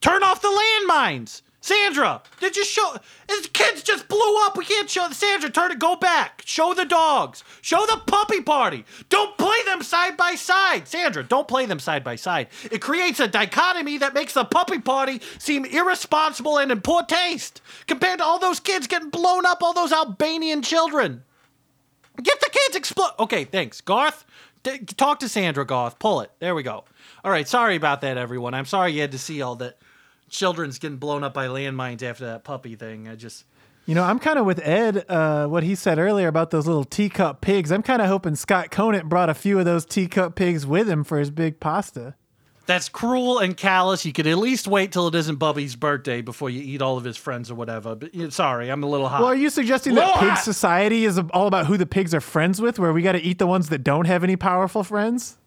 S2: Turn off the landmines. Sandra, did you show? His kids just blew up. We can't show. Sandra, turn it. Go back. Show the dogs. Show the puppy party. Don't play them side by side. Sandra, don't play them side by side. It creates a dichotomy that makes the puppy party seem irresponsible and in poor taste compared to all those kids getting blown up. All those Albanian children. Get the kids explode. Okay, thanks, Garth. D- talk to Sandra, Garth. Pull it. There we go. All right. Sorry about that, everyone. I'm sorry you had to see all that children's getting blown up by landmines after that puppy thing. I just.
S1: You know, I'm kind of with Ed. Uh, what he said earlier about those little teacup pigs. I'm kind of hoping Scott Conant brought a few of those teacup pigs with him for his big pasta.
S2: That's cruel and callous. You could at least wait till it isn't Bubby's birthday before you eat all of his friends or whatever. But sorry, I'm a little hot.
S1: Well, are you suggesting that
S2: Lord!
S1: pig society is all about who the pigs are friends with, where we got to eat the ones that don't have any powerful friends?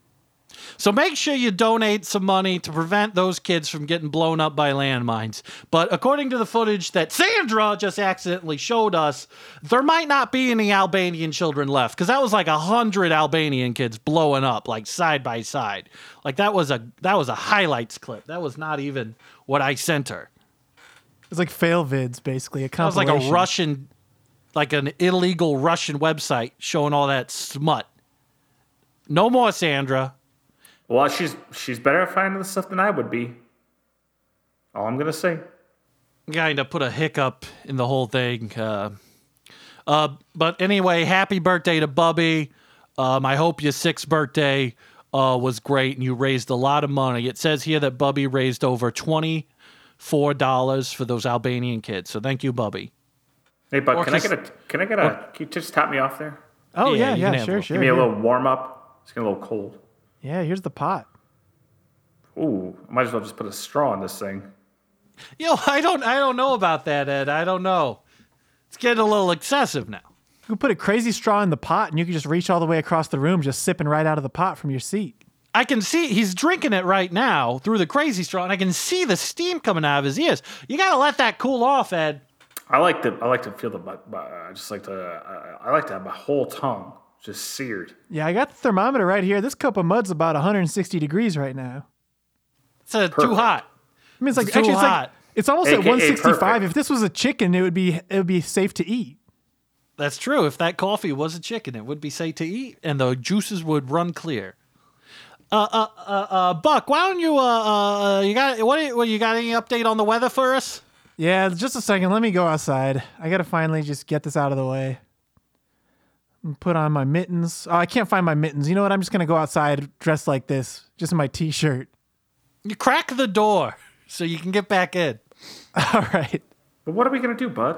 S2: So make sure you donate some money to prevent those kids from getting blown up by landmines. But according to the footage that Sandra just accidentally showed us, there might not be any Albanian children left because that was like a hundred Albanian kids blowing up like side by side. Like that was a that was a highlights clip. That was not even what I sent her.
S1: It's like fail vids, basically. A
S2: That was like a. Russian, like an illegal Russian website showing all that smut. No more, Sandra.
S3: Well, she's she's better at finding the stuff than I would be. All I'm gonna say.
S2: kind of put a hiccup in the whole thing. Uh, uh, but anyway, happy birthday to Bubby. Um, I hope your sixth birthday uh, was great and you raised a lot of money. It says here that Bubby raised over twenty four dollars for those Albanian kids. So thank you, Bubby.
S3: Hey, Buck,
S2: Or
S3: can I get a can I get a can you just tap me off there?
S1: Oh
S2: Yeah,
S1: yeah,
S2: you
S1: yeah,
S2: can
S1: sure, sure.
S3: Give me a little warm up. It's getting a little cold.
S1: Yeah, here's the pot.
S3: Ooh, might as well just put a straw in this thing.
S2: Yo, I don't, I don't know about that, Ed. I don't know. It's getting a little excessive now.
S1: You can put a crazy straw in the pot, and you can just reach all the way across the room, just sipping right out of the pot from your seat.
S2: I can see he's drinking it right now through the crazy straw, and I can see the steam coming out of his ears. You gotta let that cool off, Ed.
S3: I like to I like to feel the bu- bu- uh, I just like to uh, I, I like to have my whole tongue just seared.
S1: Yeah, I got the thermometer right here. This cup of mud's about 160 degrees right now.
S2: It's uh, too hot.
S1: I mean, it's like
S2: It's too
S1: actually, it's like
S2: hot.
S1: it's almost at 165.
S3: perfect.
S1: If this was a chicken, it would be it would be safe to eat.
S2: That's true. If that coffee was a chicken, it would be safe to eat, and the juices would run clear. Uh, uh, uh, uh Buck, why don't you, uh, uh, you got what? What you got? Any update on the weather for us?
S1: Yeah, just a second. Let me go outside. I gotta finally just get this out of the way. And Put on my mittens. Oh, I can't find my mittens. You know what? I'm just gonna go outside dressed like this, just in my t-shirt.
S2: You crack the door so you can get back in.
S1: All right.
S3: But what are we gonna do, bud?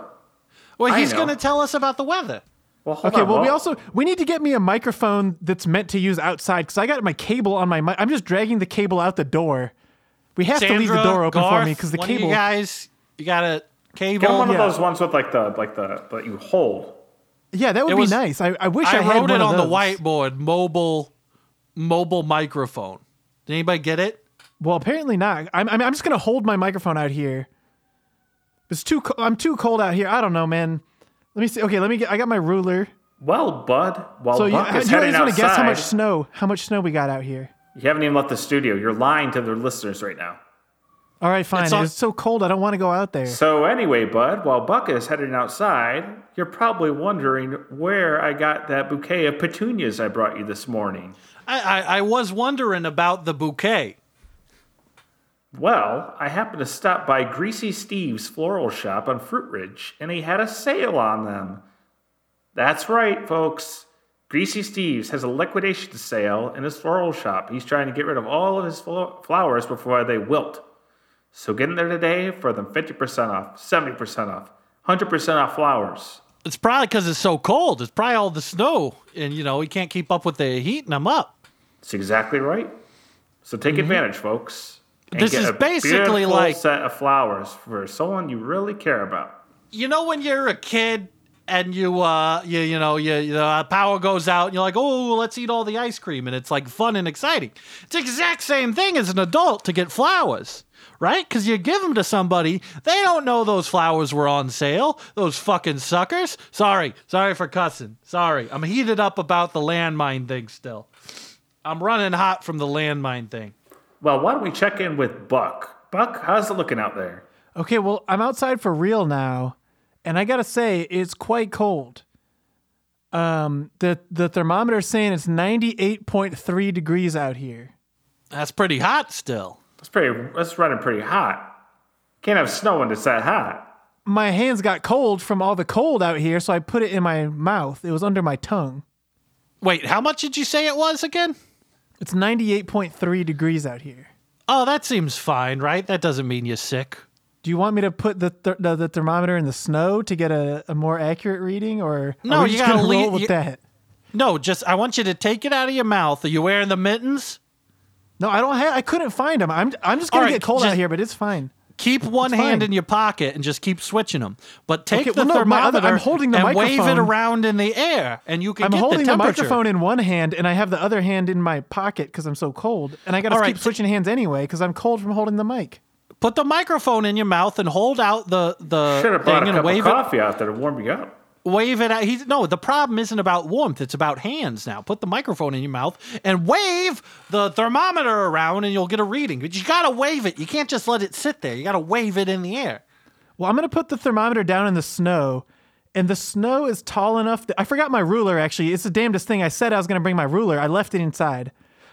S2: Well,
S3: I
S2: he's going to tell us about the weather.
S3: Well, hold
S1: Okay.
S3: on,
S1: Well, we also we need to get me a microphone that's meant to use outside because I got my cable on my. Mi- I'm just dragging the cable out the door. We have to leave the door open
S2: Garth,
S1: for me because the
S2: one
S1: cable.
S2: Of you guys, you got a cable.
S3: get one
S1: yeah.
S3: of those ones with like the like the that you hold.
S1: Yeah, that would
S2: It
S1: be
S2: was-
S1: nice. I, I wish I,
S2: I
S1: had
S2: wrote
S1: one
S2: it
S1: of
S2: on the whiteboard. Mobile, mobile microphone. Did anybody get it?
S1: Well, apparently not. I'm, I'm, I'm just gonna hold my microphone out here. It's too. Co- I'm too cold out here. I don't know, man. Let me see. Okay, let me get. I got my ruler.
S3: Well, bud, while
S1: So you,
S3: Buck
S1: do
S3: is
S1: you
S3: heading
S1: guys want to guess how much snow? How much snow we got out here?
S3: You haven't even left the studio. You're lying to the listeners right now.
S1: All right, fine.
S2: It's
S1: It's, so cold. I don't want to go out there.
S3: So anyway, bud, while Buck is heading outside, you're probably wondering where I got that bouquet of petunias I brought you this morning.
S2: I, I, I was wondering about the bouquet.
S3: Well, I happened to stop by Greasy Steve's floral shop on Fruit Ridge, and he had a sale on them. That's right, folks. Greasy Steve's has a liquidation sale in his floral shop. He's trying to get rid of all of his flo- flowers before they wilt. So get in there today for them 50% off, 70% off, 100% off flowers.
S2: It's probably because it's so cold. It's probably all the snow, and you know we can't keep up with the heat, and I'm up.
S3: That's exactly right. So take advantage, folks.
S2: This is
S3: a
S2: basically like-
S3: set of flowers for someone you really care about.
S2: You know when you're a kid and you uh you you know you, you uh, power goes out and you're like oh let's eat all the ice cream and it's like fun and exciting. It's the exact same thing as an adult to get flowers. Right? Because you give them to somebody, they don't know those flowers were on sale. Those fucking suckers. Sorry, sorry for cussing. Sorry, I'm heated up about the landmine thing still. I'm running hot from the landmine thing.
S3: Well, why don't we check in with Buck? Buck, how's it looking out there?
S1: Okay, well, I'm outside for real now, and I gotta say it's quite cold. Um, the the thermometer's saying it's 98.3 degrees out here.
S2: That's pretty hot still.
S3: That's pretty. That's running pretty hot. Can't have snow when it's that hot.
S1: My hands got cold from all the cold out here, so I put it in my mouth. It was under my tongue.
S2: Wait, how much did you say it was again?
S1: It's 98.3 degrees out here.
S2: Oh, that seems fine, right? That doesn't mean you're sick.
S1: Do you want me to put the th- the, the thermometer in the snow to get a, a more accurate reading, or
S2: No,
S1: are we
S2: you
S1: just
S2: gotta
S1: roll
S2: leave-
S1: with
S2: you-
S1: that?
S2: No, just I want you to take it out of your mouth. Are you wearing the mittens?
S1: No, I don't have. I couldn't find them. I'm I'm just gonna
S2: All right,
S1: get cold out here, but it's fine.
S2: Keep one
S1: It's
S2: hand
S1: fine.
S2: in your pocket and just keep switching them. But take
S1: Okay,
S2: the
S1: well, no, my other-
S2: thermometer
S1: I'm holding the
S2: and wave it around in the air, and you can
S1: I'm
S2: get
S1: holding
S2: the
S1: the, microphone in one hand, and I have the other hand in my pocket because I'm so cold, and I got to
S2: All right,
S1: keep
S2: t-
S1: switching hands anyway because I'm cold from holding the mic.
S2: Put the microphone in your mouth and hold out the the
S3: Should have brought
S2: thing
S3: a
S2: and
S3: cup of
S2: wave it
S3: coffee out there to warm you up.
S2: Wave it out. He's no, the problem isn't about warmth, it's about hands now. Put the microphone in your mouth and wave the thermometer around and you'll get a reading. But you gotta wave it. You can't just let it sit there. You gotta wave it in the air.
S1: Well, I'm going to put the thermometer down in the snow, and the snow is tall enough. That, I forgot my ruler, actually. It's the damnedest thing. I said I was going to bring my ruler. I left it inside.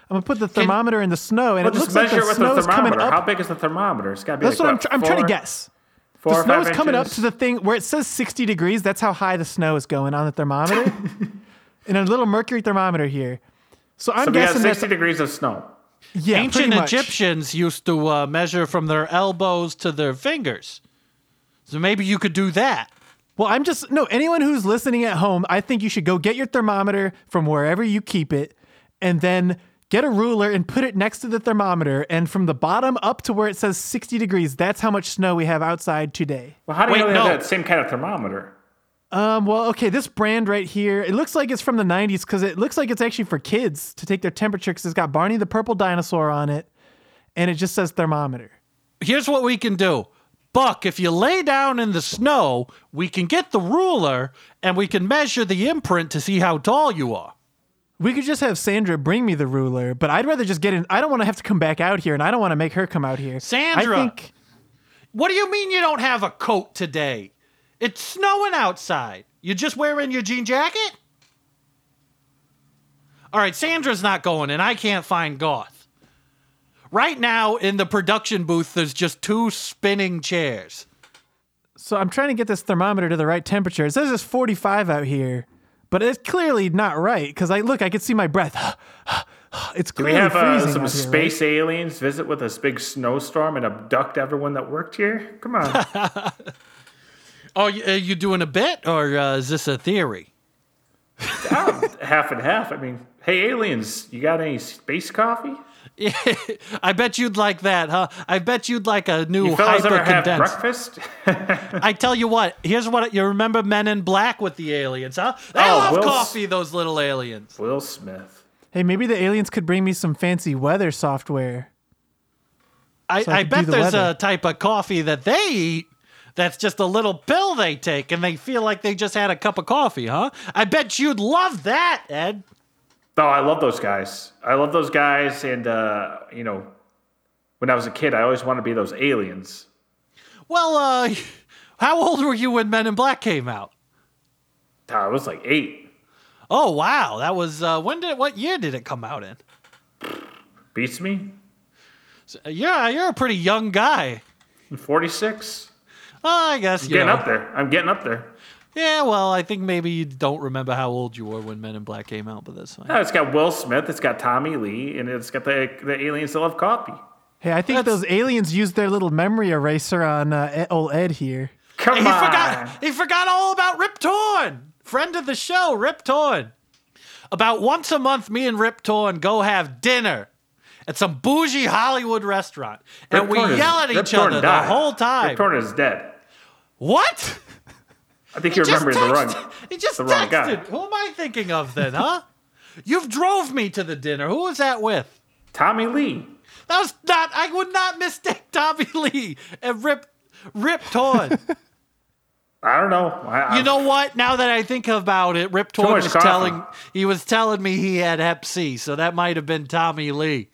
S1: I'm going to put the thermometer in the snow, and
S3: Well,
S1: it
S3: just
S1: looks like the
S3: it with
S1: snow
S3: the
S1: is coming
S3: up. How big is the thermometer? It's got to be
S1: That's
S3: like
S1: what I'm,
S3: what,
S1: tr- I'm trying to guess.
S3: Four
S1: The snow is
S3: five
S1: coming up to the thing where it says 60 degrees. That's how high the snow is going on the thermometer. in a little mercury thermometer here. So I'm
S3: So we have
S1: guessing
S3: 60 degrees of snow.
S1: yeah,
S2: Ancient. Egyptians used to uh, measure from their elbows to their fingers. So maybe you could do that.
S1: Well, I'm just no anyone who's listening at home. I think you should go get your thermometer from wherever you keep it, and then get a ruler and put it next to the thermometer. And from the bottom up to where it says 60 degrees, that's how much snow we have outside today.
S3: Well, how do you know they
S2: no.
S3: have that same kind of thermometer?
S1: Um, well, okay, this brand right here, it looks like it's from the 90s because it looks like it's actually for kids to take their temperature because it's got Barney the purple dinosaur on it, and it just says thermometer.
S2: Here's what we can do. Buck, if you lay down in the snow, we can get the ruler and we can measure the imprint to see how tall you are.
S1: We could just have Sandra bring me the ruler, but I'd rather just get in. I don't want to have to come back out here, and I don't want to make her come out here.
S2: Sandra!
S1: I think
S2: What do you mean you don't have a coat today? It's snowing outside. You just wearing your jean jacket? All right, Sandra's not going, and I can't find Goth. Right now in the production booth, there's just two spinning chairs.
S1: so. I'm trying to get this thermometer to the right temperature. It says it's 45 out here, but it's clearly not right because I look. I can see my breath. it's
S3: Do we have uh, some
S1: out here, right?
S3: space aliens visit with this big snowstorm and abduct everyone that worked here? Come on.
S2: Oh, you, are you doing a bit, or uh, is this a theory?
S3: half and half. I mean, hey, aliens, you got any space coffee?
S2: I bet you'd like that, huh? I bet you'd like a new
S3: You fellas
S2: hyper
S3: ever have
S2: condensed.
S3: breakfast?
S2: I tell you what, here's what you remember Men in Black with the aliens, huh? They
S3: Oh,
S2: love
S3: Will S-
S2: coffee, those little aliens.
S3: Will Smith.
S1: Hey, maybe the aliens could bring me some fancy weather software.
S2: I,
S1: So I
S2: I bet
S1: the
S2: there's
S1: weather.
S2: a type of coffee that they eat that's just a little pill they take and they feel like they just had a cup of coffee, huh? I bet you'd love that, Ed.
S3: Oh, I love those guys. I love those guys. And, uh, you know, when I was a kid, I always wanted to be those aliens.
S2: Well, uh, how old were you when Men in Black came out?
S3: Uh, I was like eight.
S2: Oh wow, that was uh, when did what year did it come out in?
S3: Beats me.
S2: Yeah, you're a pretty young guy.
S3: 46.
S2: Oh, I guess you
S3: Getting
S2: know.
S3: up there. I'm getting up there.
S2: Yeah, well, I think maybe you don't remember how old you were when Men in Black came out, but that's fine.
S3: Uh, it's got Will Smith, it's got Tommy Lee, and it's got the, the aliens that love coffee.
S1: Hey, I think
S2: That's-
S1: those aliens used their little memory eraser on uh, Ed- old Ed here.
S3: Come
S2: he
S3: on.
S2: forgot. He forgot all about Rip Torn, friend of the show, Rip Torn. About once a month, me and Rip Torn go have dinner at some bougie Hollywood restaurant, and
S3: Rip
S2: we
S3: Torn is-
S2: yell at
S3: Rip
S2: each
S3: Torn
S2: other the
S3: died.
S2: whole time.
S3: Rip Torn is dead.
S2: what?
S3: I think you're remembering the wrong.
S2: He just
S3: the wrong guy.
S2: Who am I thinking of then, huh? You've drove me to the dinner. Who was that with?
S3: Tommy Lee.
S2: That was not. I would not mistake Tommy Lee and Rip Rip Torn.
S3: I don't know. I,
S2: You know what? Now that I think about it, Rip Torn was
S3: coffee.
S2: telling he was telling me he had Hep C, so that might have been Tommy Lee.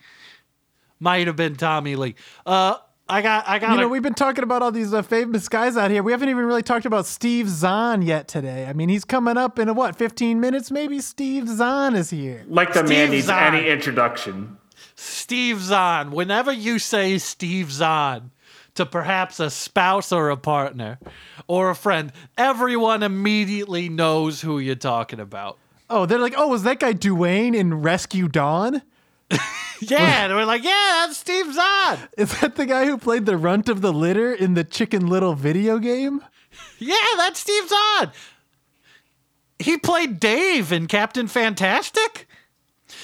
S2: Might have been Tommy Lee. Uh, I got, I got.
S1: You know, we've been talking about all these uh, famous guys out here. We haven't even really talked about Steve Zahn yet today. I mean, he's coming up in a, what, 15 minutes maybe? Steve Zahn is here.
S3: like the man needs
S2: Zahn.
S3: any introduction.
S2: Steve Zahn. Whenever you say Steve Zahn to perhaps a spouse or a partner or a friend, everyone immediately knows who you're talking about.
S1: Oh, they're like, oh, was that guy Duane in Rescue Dawn?
S2: Yeah, and we're like, yeah, that's Steve Zahn.
S1: Is that the guy who played the runt of the litter in the Chicken Little video game?
S2: Yeah, that's Steve Zahn. He played Dave in Captain Fantastic.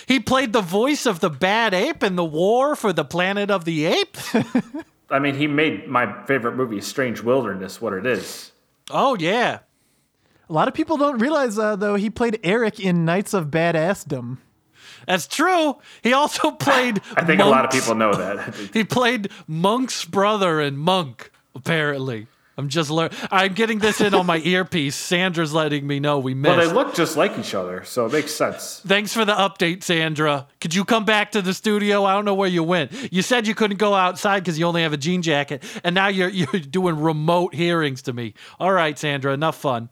S2: He played the voice of the bad ape in the war for the Planet of the Apes.
S3: I mean, he made my favorite movie, Strange Wilderness, what it is.
S2: Oh yeah.
S1: A lot of people don't realize, uh, though, he played Eric in Knights of Badassdom.
S2: That's true. He also played.
S3: I think a lot of people know that.
S2: He played Monk's brother in Monk. Apparently, I'm just learning. I'm getting this in on my earpiece. Sandra's letting me know we missed.
S3: well, they look just like each other, so it makes sense.
S2: Thanks for the update, Sandra. Could you come back to the studio? I don't know where you went. You said you couldn't go outside because you only have a jean jacket, and now you're you're doing remote hearings to me. All right, Sandra, enough fun.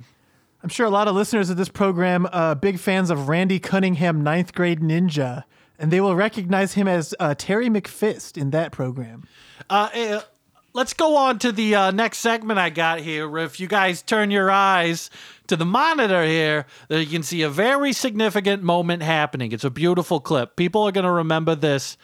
S1: I'm sure a lot of listeners of this program uh, big fans of Randy Cunningham, ninth grade ninja, and they will recognize him as uh, Terry McFist in that program.
S2: Uh, eh, let's go on to the uh, next segment I got here. If you guys turn your eyes to the monitor here, uh, you can see a very significant moment happening. It's a beautiful clip. People are going to remember this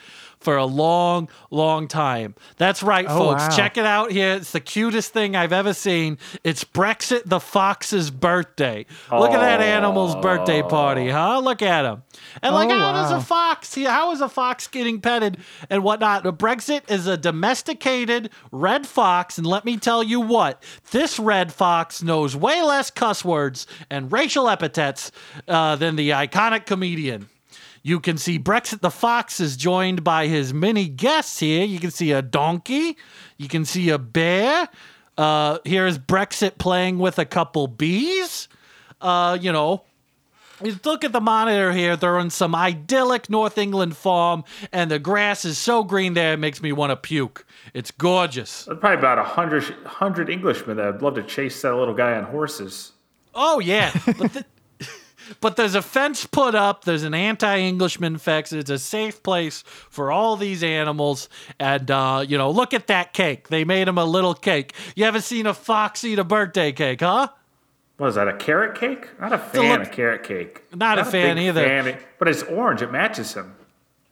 S2: for a long, long time. That's right,
S1: Oh,
S2: folks.
S1: wow.
S2: Check it out here. It's the cutest thing I've ever seen. It's Brexit the Fox's birthday. Look at that animal's birthday party, huh? Look at him. And like,
S1: Oh,
S2: how does a fox? How is a fox getting petted and whatnot? Brexit is a domesticated red fox, and let me tell you what, this red fox knows way less cuss words and racial epithets uh, than the iconic comedian. You can see Brexit the Fox is joined by his many guests here. You can see a donkey. You can see a bear. Uh, here's Brexit playing with a couple bees. Uh, you know, you look at the monitor here. They're on some idyllic North England farm, and the grass is so green there it makes me want to puke. It's gorgeous.
S3: There's probably about a hundred, hundred Englishmen that would love to chase that little guy on horses.
S2: Oh yeah, but the, but there's a fence put up. There's an anti-Englishman fence. It's a safe place for all these animals. And uh, you know, look at that cake. They made him a little cake. You haven't seen a fox eat a birthday cake, huh?
S3: Was that, a carrot cake? Not a fan
S2: look-
S3: of carrot cake.
S2: Not a fan either.
S3: fan. But it's orange. It matches him.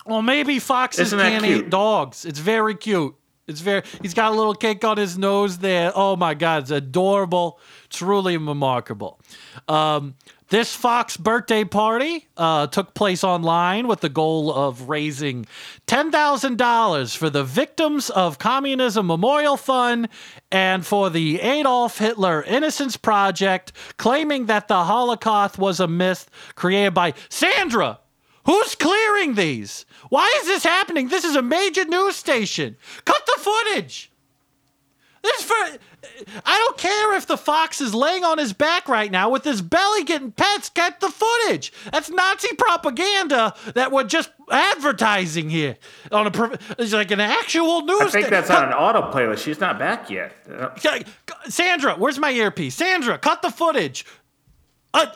S2: Well, maybe foxes
S3: Isn't
S2: can't eat dogs. It's very cute. It's very. He's got a little cake on his nose there. Oh my God, it's adorable. Truly remarkable. Um, this Fox birthday party uh, took place online with the goal of raising ten thousand dollars for the Victims of Communism Memorial Fund and for the Adolf Hitler Innocence Project, claiming that the Holocaust was a myth created by Sandra. Who's clearing these? Why is this happening? This is a major news station. Cut the footage. This for I don't care if the fox is laying on his back right now with his belly getting pets. Get the footage. That's Nazi propaganda that we're just advertising here on a. It's like an actual news.
S3: I think that's
S2: Cut-
S3: on an auto playlist. She's not back yet.
S2: Sandra, where's my earpiece? Sandra, cut the footage. Uh,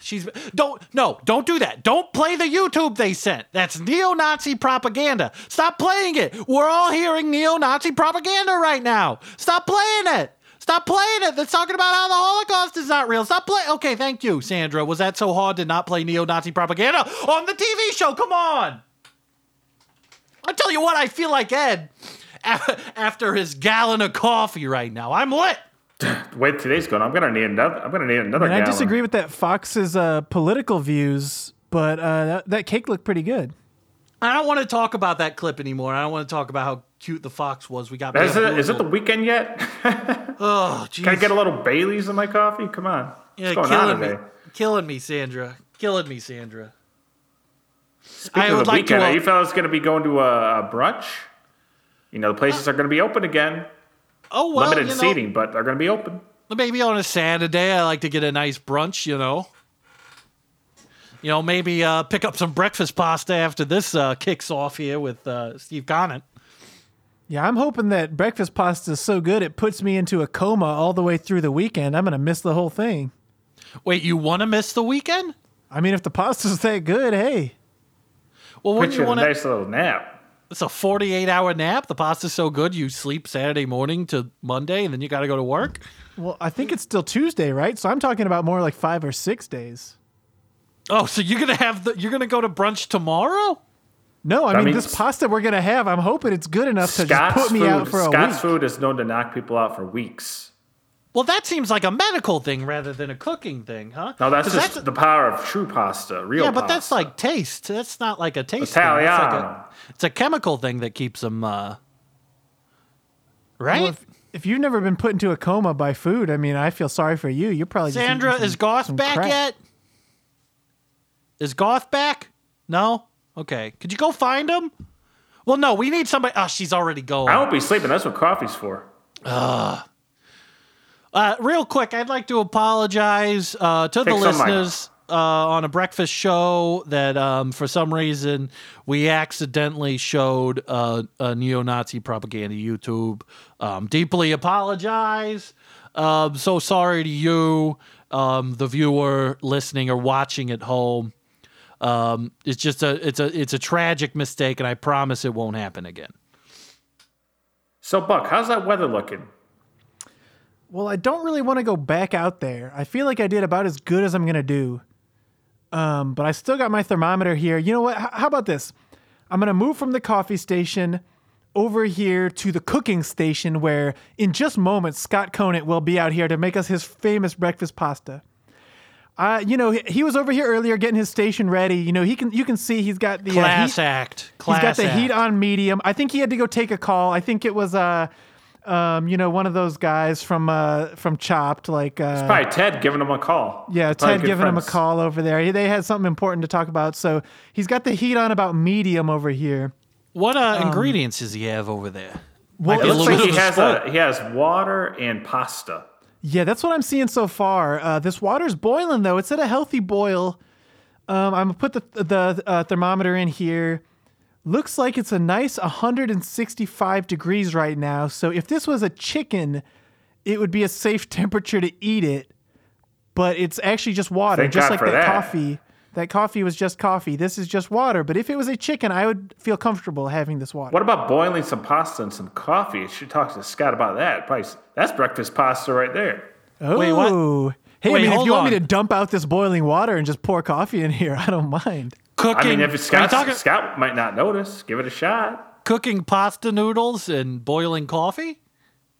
S2: she's don't no don't do that. Don't play the YouTube they sent. That's neo-Nazi propaganda. Stop playing it. We're all hearing neo-Nazi propaganda right now. Stop playing it. Stop playing it. That's talking about how the Holocaust is not real. Stop playing. Okay, thank you, Sandra. Was that so hard to not play neo-Nazi propaganda on the TV show? Come on. I tell you what, I feel like Ed after his gallon of coffee right now. I'm lit.
S3: Wait, today's going. I'm gonna need another. I'm gonna need another.
S1: And I disagree with that Fox's uh, political views, but uh, that, that cake looked pretty good.
S2: I don't want to talk about that clip anymore. I don't want to talk about how cute the fox was. We got
S3: Is it, is it the weekend yet?
S2: oh,
S3: Can I
S2: jeez.
S3: get a little Bailey's in my coffee? Come on.
S2: Yeah,
S3: What's going on
S2: killing me, killing me, Sandra, killing me, Sandra.
S3: Speaking
S2: I
S3: of
S2: would
S3: the
S2: like to,
S3: weekend,
S2: uh,
S3: are you fellas going to be going to a, a brunch? You know, the places are going to be open again.
S2: Oh well,
S3: Limited
S2: you know,
S3: seating, but they're going to be open.
S2: maybe on a Saturday, I like to get a nice brunch. You know, you know, maybe uh, pick up some breakfast pasta after this uh, kicks off here with uh, Steve Conant.
S1: Yeah, I'm hoping that breakfast pasta is so good it puts me into a coma all the way through the weekend. I'm going to miss the whole thing.
S2: Wait, you want to miss the weekend?
S1: I mean, if the pasta's that good, hey.
S2: Well,
S3: Put you
S2: you
S3: in a nice little nap.
S2: It's a 48 hour nap. The pasta's so good, you sleep Saturday morning to Monday, and then you got to go to work.
S1: Well, I think it's still Tuesday, right? So I'm talking about more like five or six days.
S2: Oh, so you're gonna have the? You're gonna go to brunch tomorrow?
S1: No, I
S3: That
S1: mean
S3: means-
S1: this pasta we're gonna have. I'm hoping it's good enough to
S3: Scott's
S1: just put me
S3: food,
S1: out for a
S3: Scott's
S1: week.
S3: food is known to knock people out for weeks.
S2: Well, that seems like a medical thing rather than a cooking thing, huh?
S3: No, that's just the power of true pasta, real
S2: yeah, but that's like taste. That's not like a taste. thing. That's like a,
S3: Italiano.
S2: it's a chemical thing that keeps them uh, right?
S1: Well, if, if you've never been put into a coma by food, I mean, I feel sorry for you. You're probably just eating
S2: Sandra,
S1: some-
S2: is Goth
S1: some
S2: back
S1: crap.
S2: yet? Is Goth back? No? Okay. Could you go find him? Well, no, we need somebody. Oh, she's already going.
S3: I won't be sleeping. That's what coffee's for.
S2: Uh, real quick, I'd like to apologize uh, to the
S3: Take Mike.
S2: listeners uh, on a breakfast show that um, for some reason we accidentally showed uh, a neo Nazi propaganda YouTube. Um, deeply apologize. Um, so sorry to you, um, the viewer listening or watching at home. Um, it's just a it's a it's a tragic mistake, and I promise it won't happen again.
S3: So, Buck, how's that weather looking?
S1: Well, I don't really want to go back out there. I feel like I did about as good as I'm going to do. Um, but I still got my thermometer here. You know what? H- how about this? I'm going to move from the coffee station over here to the cooking station where in just moments Scott Conant will be out here to make us his famous breakfast pasta. Uh, you know, he, he was over here earlier getting his station ready. You know, he can you can see he's got the uh,
S2: Class
S1: heat-
S2: act.
S1: He's
S2: Class
S1: got the
S2: act.
S1: heat on medium. I think he had to go take a call. I think it was uh um, you know, one of those guys from uh from Chopped, like uh
S3: Probably Ted giving him a call.
S1: yeah,
S3: Probably
S1: Ted
S3: good
S1: giving him a call over there. He- They had something important to talk about, so he's got the heat on about medium over here.
S2: What uh, ingredients does he have over there?
S1: Um, Well,
S2: Might
S3: It looks like he has a he has water and pasta.
S1: Yeah, that's what I'm seeing so far. Uh, this water's boiling though. It's at a healthy boil. Um, I'm gonna put the the uh, thermometer in here. Looks like it's a nice 165 degrees right now. So if this was a chicken, it would be a safe temperature to eat it. But it's actually just water,
S3: Thank
S1: just
S3: God
S1: like
S3: for
S1: that,
S3: that.
S1: coffee. That coffee was just coffee. This is just water. But if it was a chicken, I would feel comfortable having this water.
S3: What about boiling some pasta and some coffee? You should talk to Scott about that. Probably, that's breakfast pasta right there.
S1: Oh,
S2: Wait, what? Oh.
S1: Hey,
S2: Wait,
S1: I mean, if
S2: hold
S1: you want me to dump out this boiling water and just pour coffee in here, I don't mind.
S2: Cooking.
S3: I mean, if
S2: are you
S3: Scott
S2: talking
S3: Scott might not notice, give it a shot.
S2: cooking pasta noodles and boiling coffee?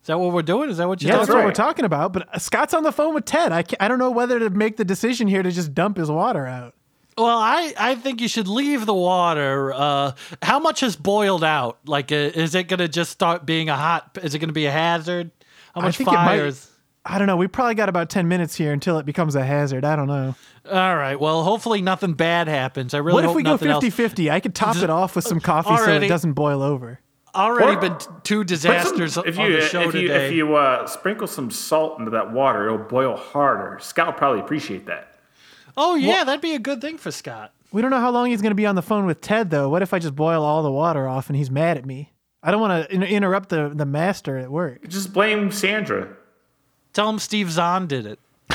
S2: Is that what we're doing? Is that what you're
S1: Yeah, that's
S2: talking
S1: what we're talking about. But uh, Scott's on the phone with Ted. I, I don't know whether to make the decision here to just dump his water out.
S2: Well, I, I think you should leave the water. Uh, how much has boiled out? Like, uh, is it going to just start being a hot? Is it going to be a hazard? How much
S1: think it might-
S2: fires?
S1: I don't know. We probably got about 10 minutes here until it becomes a hazard. I don't know.
S2: All right. Well, hopefully nothing bad happens. I really
S1: What if we go
S2: nothing
S1: 50
S2: else.
S1: 50? I could top it off with some coffee so it doesn't boil over.
S2: Already
S3: Or-
S2: been t- two disasters
S3: some- if
S2: on
S3: you
S2: the show
S3: if you
S2: today.
S3: if you uh, sprinkle some salt into that water, it'll boil harder. Scott will probably appreciate that.
S2: oh yeah, that'd be a good thing for Scott.
S1: We don't know how long he's going to be on the phone with Ted, though. What if I just boil all the water off and he's mad at me? I don't want to in- interrupt the, the master at work.
S3: Just blame Sandra.
S2: Tell him Steve Zahn did it.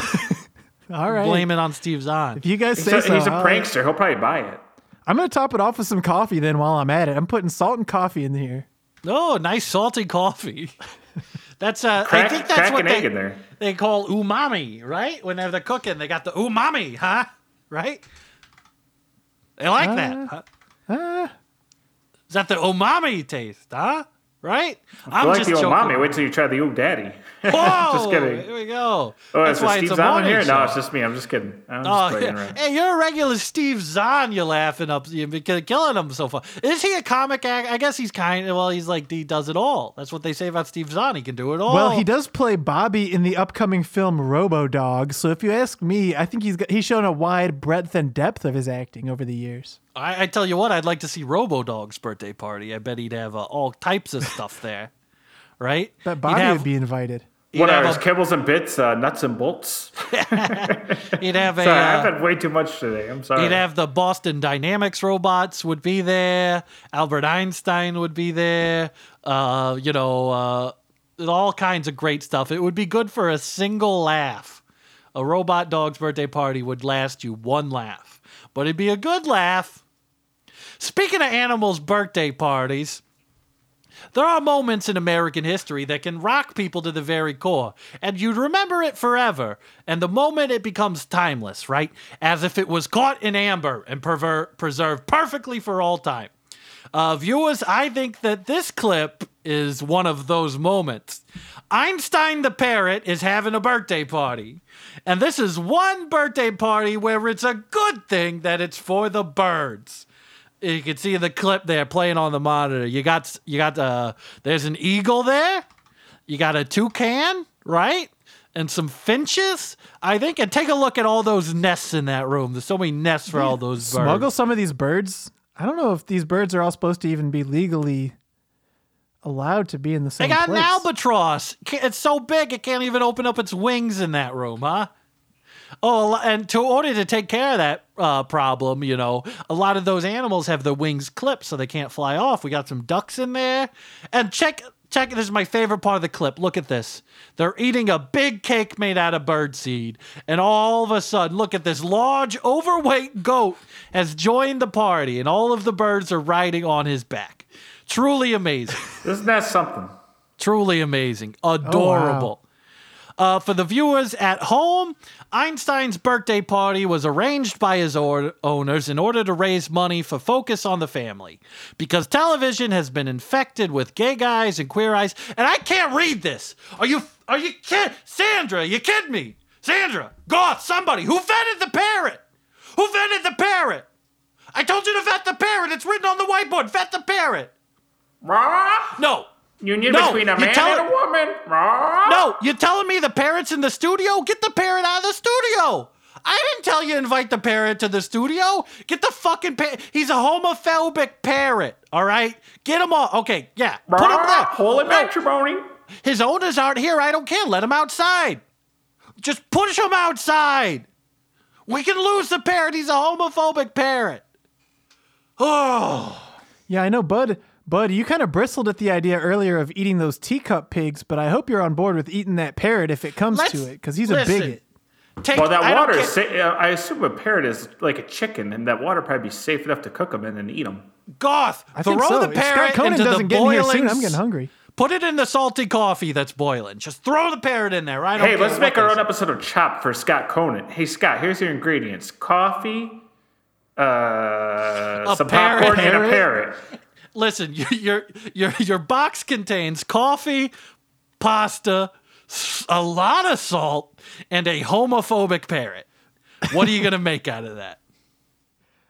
S1: All right.
S2: Blame it on Steve Zahn.
S1: If you guys
S3: He's
S1: say
S3: a,
S1: so,
S3: he's a
S1: I'll-
S3: prankster. He'll probably buy it.
S1: I'm going to top it off with some coffee then while I'm at it. I'm putting salt and coffee in here.
S2: Oh, nice salty coffee. That's uh, I think that's
S3: crack
S2: what
S3: an
S2: they,
S3: egg in there.
S2: they call umami, right? Whenever they're cooking, they got the umami, huh? Right? They like that. Huh? Is that the umami taste, huh? Right? I'm
S3: You like
S2: just
S3: the old
S2: joking.
S3: mommy. Wait till you try the old daddy.
S2: Whoa!
S3: Just kidding.
S2: Here we go.
S3: Oh,
S2: That's
S3: is it
S2: why
S3: Steve
S2: it's a
S3: Zahn here?
S2: show.
S3: No, it's just me. I'm just kidding. I'm just
S2: Oh,
S3: playing
S2: yeah. Hey, you're a regular Steve Zahn. You're laughing up, you're killing him so far. Is he a comic act? I guess he's kind of. Well, he's like he does it all. That's what they say about Steve Zahn. He can do it all.
S1: Well, he does play Bobby in the upcoming film Robo Dog. So if you ask me, I think he's got, he's shown a wide breadth and depth of his acting over the years.
S2: I, I tell you what, I'd like to see Robo Dog's birthday party. I bet he'd have uh, all types of stuff there, right?
S1: But
S2: He'd
S1: Bobby
S2: have-
S1: would be invited.
S2: he'd
S3: What
S2: have
S3: are his kibbles and bits, uh, nuts and bolts?
S2: He'd have a.
S3: Sorry,
S2: uh,
S3: I've had way too much today. I'm sorry.
S2: He'd have the Boston Dynamics robots would be there. Albert Einstein would be there. Uh, you know, uh, all kinds of great stuff. It would be good for a single laugh. A robot dog's birthday party would last you one laugh, but it'd be a good laugh. Speaking of animals' birthday parties, there are moments in American history that can rock people to the very core, and you'd remember it forever. And the moment it becomes timeless, right? As if it was caught in amber and perver- preserved perfectly for all time. Uh, viewers, I think that this clip is one of those moments. Einstein the parrot is having a birthday party. And this is one birthday party where it's a good thing that it's for the birds you can see the clip there playing on the monitor. You got you got uh there's an eagle there. You got a toucan, right? And some finches, I think. And take a look at all those nests in that room. There's so many nests for all those birds.
S1: Smuggle some of these birds. I don't know if these birds are all supposed to even be legally allowed to be in the same.
S2: They got
S1: place.
S2: an albatross. It's so big it can't even open up its wings in that room, huh? Oh, and to order to take care of that uh, problem, you know, a lot of those animals have their wings clipped so they can't fly off. We got some ducks in there, and check check. This is my favorite part of the clip. Look at this. They're eating a big cake made out of birdseed, and all of a sudden, look at this large, overweight goat has joined the party, and all of the birds are riding on his back. Truly amazing.
S3: Isn't that something?
S2: Truly amazing. Adorable. Uh, for the viewers at home, Einstein's birthday party was arranged by his or- owners in order to raise money for Focus on the Family. Because television has been infected with gay guys and queer eyes, and I can't read this. Are you, are you kid, Sandra, you kidding me? Sandra, Goth, somebody, who vetted the parrot? Who vetted the parrot? I told you to vet the parrot. It's written on the whiteboard. Vet the parrot.
S3: Rah!
S2: No,
S3: Union
S2: No,
S3: between a
S2: you
S3: man
S2: tell-
S3: and a woman.
S2: No, you're telling me the parrot's in the studio? Get the parrot out of the studio. I didn't tell you to invite the parrot to the studio. Get the fucking parrot. He's a homophobic parrot. All right, get him off. Okay, yeah, put him there.
S3: Holy
S2: No,
S3: matrimony.
S2: his owners aren't here. I don't care. Let him outside. Just push him outside. We can lose the parrot. He's a homophobic parrot. Oh,
S1: Yeah, I know, Bud. Bud, you kind of bristled at the idea earlier of eating those teacup pigs, but I hope you're on board with eating that parrot if it comes
S2: Let's-
S1: to it, because he's a bigot.
S2: take.
S3: Well, that
S2: I
S3: water
S2: care-
S3: is. Sa- I assume a parrot is like a chicken, and that water probably be safe enough to cook them and then eat them.
S2: Goth.
S1: I
S2: throw
S1: think so.
S2: the
S1: If Scott
S2: parrot into
S1: doesn't
S2: the
S1: get in here
S2: boiling.
S1: soon, I'm getting hungry.
S2: Put it in the salty coffee that's boiling. Just throw the parrot in there. I don't
S3: Hey, let's make our own episode of Chop for Scott Conant. Hey, Scott, here's your ingredients: coffee, uh, some
S2: parrot.
S3: popcorn, and a
S1: Parrot?
S3: Parrot.
S2: Listen, your your your your box contains coffee, pasta, a lot of salt, and a homophobic parrot. What are you gonna make out of that?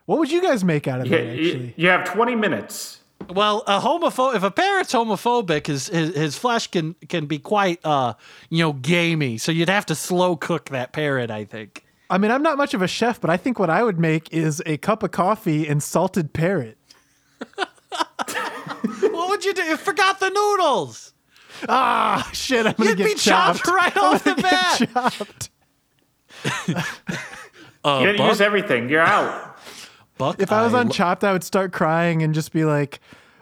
S1: What would you guys make out of
S3: Yeah,
S1: that,
S3: you,
S1: actually?
S3: you have 20 minutes.
S2: Well, a homopho- if a parrot's homophobic, his, his his flesh can can be quite uh you know gamey. So you'd have to slow cook that parrot, I think.
S1: I mean, I'm not much of a chef, but I think what I would make is a cup of coffee and salted parrot.
S2: What would you do? You forgot the noodles.
S1: Ah, shit, I'm gonna
S2: You'd
S1: get
S2: be chopped,
S1: chopped.
S2: right off the bat.
S1: chopped.
S2: Uh,
S3: You didn't
S2: Buck-
S3: use everything. You're out.
S2: Buck,
S1: If I was on
S2: lo-
S1: Chopped, I would start crying and just be like,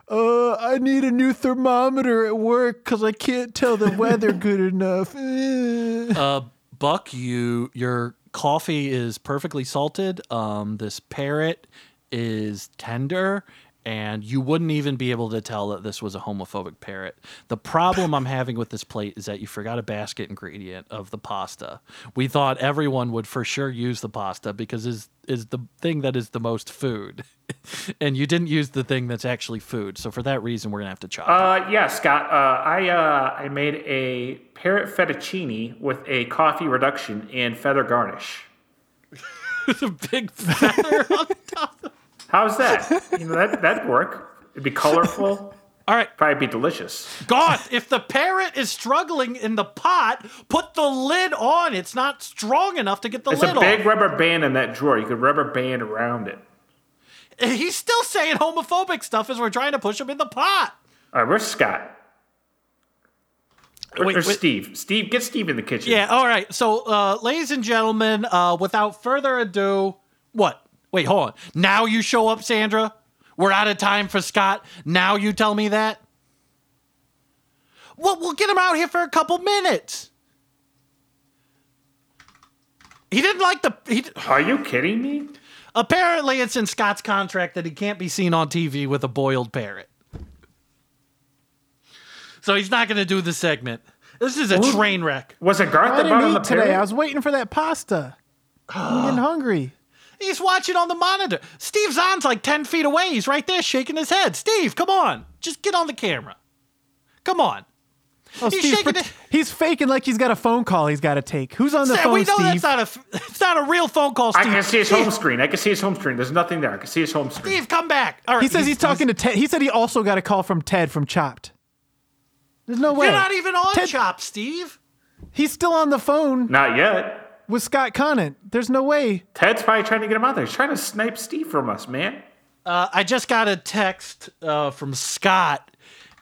S1: uh, I need a new thermometer at work because I can't tell the weather good enough. Eh.
S2: uh, Buck, you your coffee is perfectly salted. Um, this parrot is tender, and you wouldn't even be able to tell that this was a homophobic parrot. The problem I'm having with this plate is that you forgot a basket ingredient of the pasta. We thought everyone would for sure use the pasta because is is the thing that is the most food, and you didn't use the thing that's actually food. So for that reason, we're gonna have to chop.
S3: Uh, yeah, Scott. Uh, I uh, I made a parrot fettuccine with a coffee reduction and feather garnish.
S2: a big feather on top.
S3: How's that? you know, that that'd work. It'd be colorful.
S2: All right.
S3: Probably be delicious.
S2: God, if the parrot is struggling in the pot, put the lid on. It's not strong enough to get the
S3: It's
S2: lid
S3: a big
S2: off.
S3: rubber band in that drawer. You could rubber band around it.
S2: He's still saying homophobic stuff as we're trying to push him in the pot.
S3: All right, where's Scott?
S2: Wait,
S3: Where's
S2: wait.
S3: Steve? Steve, get Steve in the kitchen.
S2: Yeah, all right. So, uh, ladies and gentlemen, uh, without further ado, what? Wait, hold on. Now you show up, Sandra? We're out of time for Scott. Now you tell me that? Well, we'll get him out here for a couple minutes. He didn't like the. He,
S3: Are you kidding me?
S2: Apparently, it's in Scott's contract that he can't be seen on TV with a boiled parrot. So he's not going to do the segment. This is a train wreck.
S3: Was it Garth
S1: I
S3: that brought on
S1: didn't
S3: the
S1: eat today.
S3: parrot?
S1: I was waiting for that pasta. I'm getting hungry.
S2: He's watching on the monitor. Steve Zahn's like 10 feet away. He's right there shaking his head. Steve, come on. Just get on the camera. Come on.
S1: Oh,
S2: He's
S1: Steve's
S2: shaking
S1: pret-
S2: it.
S1: he's faking like he's got a phone call he's got to take. Who's on the
S2: Sam,
S1: phone,
S2: we know
S1: Steve?
S2: that's not a it's not a real phone call, Steve.
S3: I can see his
S2: Steve,
S3: home screen. I can see his home screen. There's nothing there. I can see his home screen.
S2: Steve, come back. All right,
S1: he says he's, talking to Ted. He said he also got a call from Ted from Chopped. There's no way.
S2: You're not even on
S1: Ted-
S2: Chop, Steve.
S1: He's still on the phone
S3: Not yet.
S1: With Scott Conant. There's no way.
S3: Ted's probably trying to get him out there. He's trying to snipe Steve from us, man.
S2: Uh, I just got a text uh, from Scott,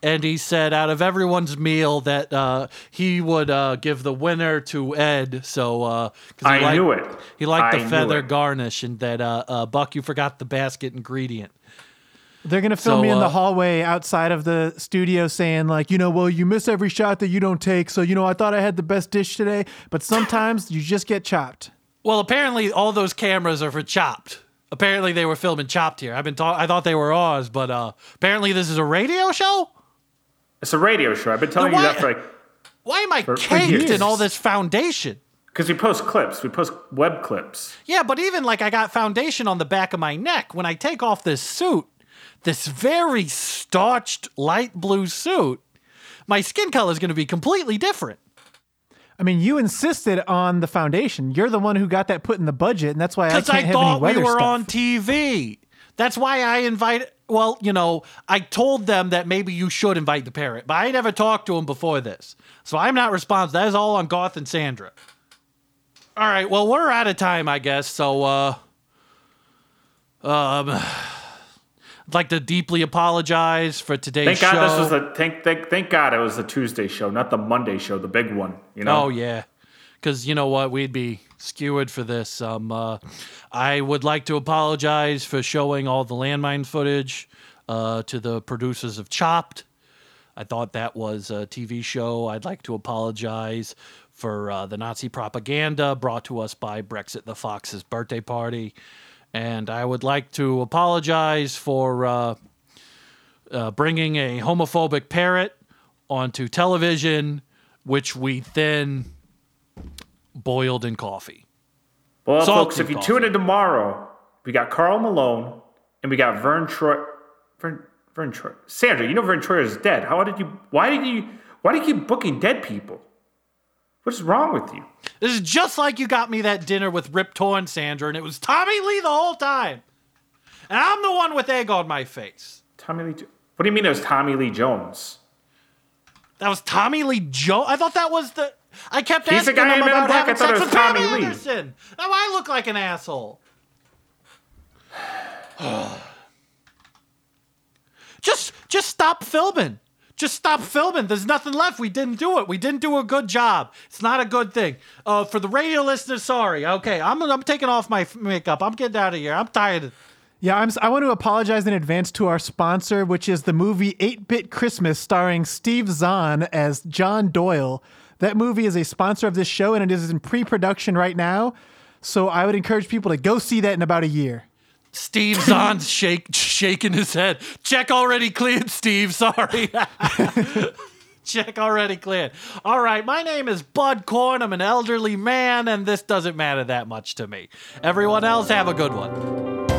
S2: and he said out of everyone's meal that uh, he would uh, give the winner to Ed. So uh 'cause he
S3: I knew
S2: liked-
S3: it.
S2: He liked
S3: I
S2: the feather
S3: it.
S2: garnish, and that uh, uh, Buck, you forgot the basket ingredient.
S1: They're gonna film
S2: So,
S1: me in the
S2: uh,
S1: hallway outside of the studio, saying like, you know, well, you miss every shot that you don't take. So you know, I thought I had the best dish today, but sometimes you just get chopped.
S2: Well, apparently all those cameras are for Chopped. Apparently they were filming Chopped here. I've been ta- I thought they were ours, but uh, apparently this is a radio show.
S3: It's a radio show. I've been telling
S2: Then
S3: you that for like
S2: Why am I
S3: For- for
S2: caked
S3: years.
S2: in all this foundation?
S3: because we post clips. We post web clips.
S2: Yeah, but even like I got foundation on the back of my neck. When I take off this suit, this very starched light blue suit, my skin color is going to be completely different.
S1: I mean, you insisted on the foundation. You're the one who got that put in the budget, and that's why I can't
S2: I,
S1: have any
S2: thought we
S1: weather
S2: were
S1: stuff.
S2: on TV. That's why I invited. Well, you know, I told them that maybe you should invite the parrot, but I never talked to him before this, so I'm not responsible. That is all on Garth and Sandra. All right, well, we're out of time, I guess. So, uh, um, I'd like to deeply apologize for today's
S3: Thank
S2: show.
S3: God this was the thank, thank thank God it was the Tuesday show, not the Monday show, the big one. You know.
S2: Oh yeah, because you know what, we'd be skewered for this. Um, uh, I would like to apologize for showing all the landmine footage uh, to the producers of Chopped. I thought that was a TV show. I'd like to apologize for uh, the Nazi propaganda brought to us by Brexit the Fox's birthday party. And I would like to apologize for uh, uh, bringing a homophobic parrot onto television, which we then boiled in coffee.
S3: Well,
S2: Salty
S3: folks, if you
S2: coffee.
S3: tune in tomorrow, we got Karl Malone and we got Vern Troy. Vern, Vern Troy. Sandra, you know Verne Troyer is dead. How did you? Why did you? Why do you keep booking dead people? What is wrong with you?
S2: This is just like you got me that dinner with Rip Torn, Sandra, and it was Tommy Lee the whole time. And I'm the one with egg on my face.
S3: Tommy Lee. What do you mean it was Tommy Lee Jones?
S2: That was Tommy Lee Joe. I thought that was the. I kept
S3: He's the
S2: asking
S3: guy
S2: him
S3: in Men in
S2: about
S3: Black.
S2: Having sex
S3: was
S2: with Pam
S3: Tommy Lee.
S2: Anderson. Now I look like an asshole. just, just stop filming. Just stop filming. There's nothing left. We didn't do it. We didn't do a good job. It's not a good thing. Uh, for the radio listeners, sorry. Okay, I'm, I'm taking off my makeup. I'm getting out of here. I'm tired.
S1: Yeah, I'm, I want to apologize in advance to our sponsor, which is the movie 8 Bit Christmas, starring Steve Zahn as John Doyle. That movie is a sponsor of this show, and it is in pre production right now. So I would encourage people to go see that in about a year.
S2: Steve Zahn's shake, shaking his head. Check already cleared, Steve. Sorry. Check already cleared. All right, my name is Bud Corn. I'm an elderly man, and this doesn't matter that much to me. Everyone else, have a good one.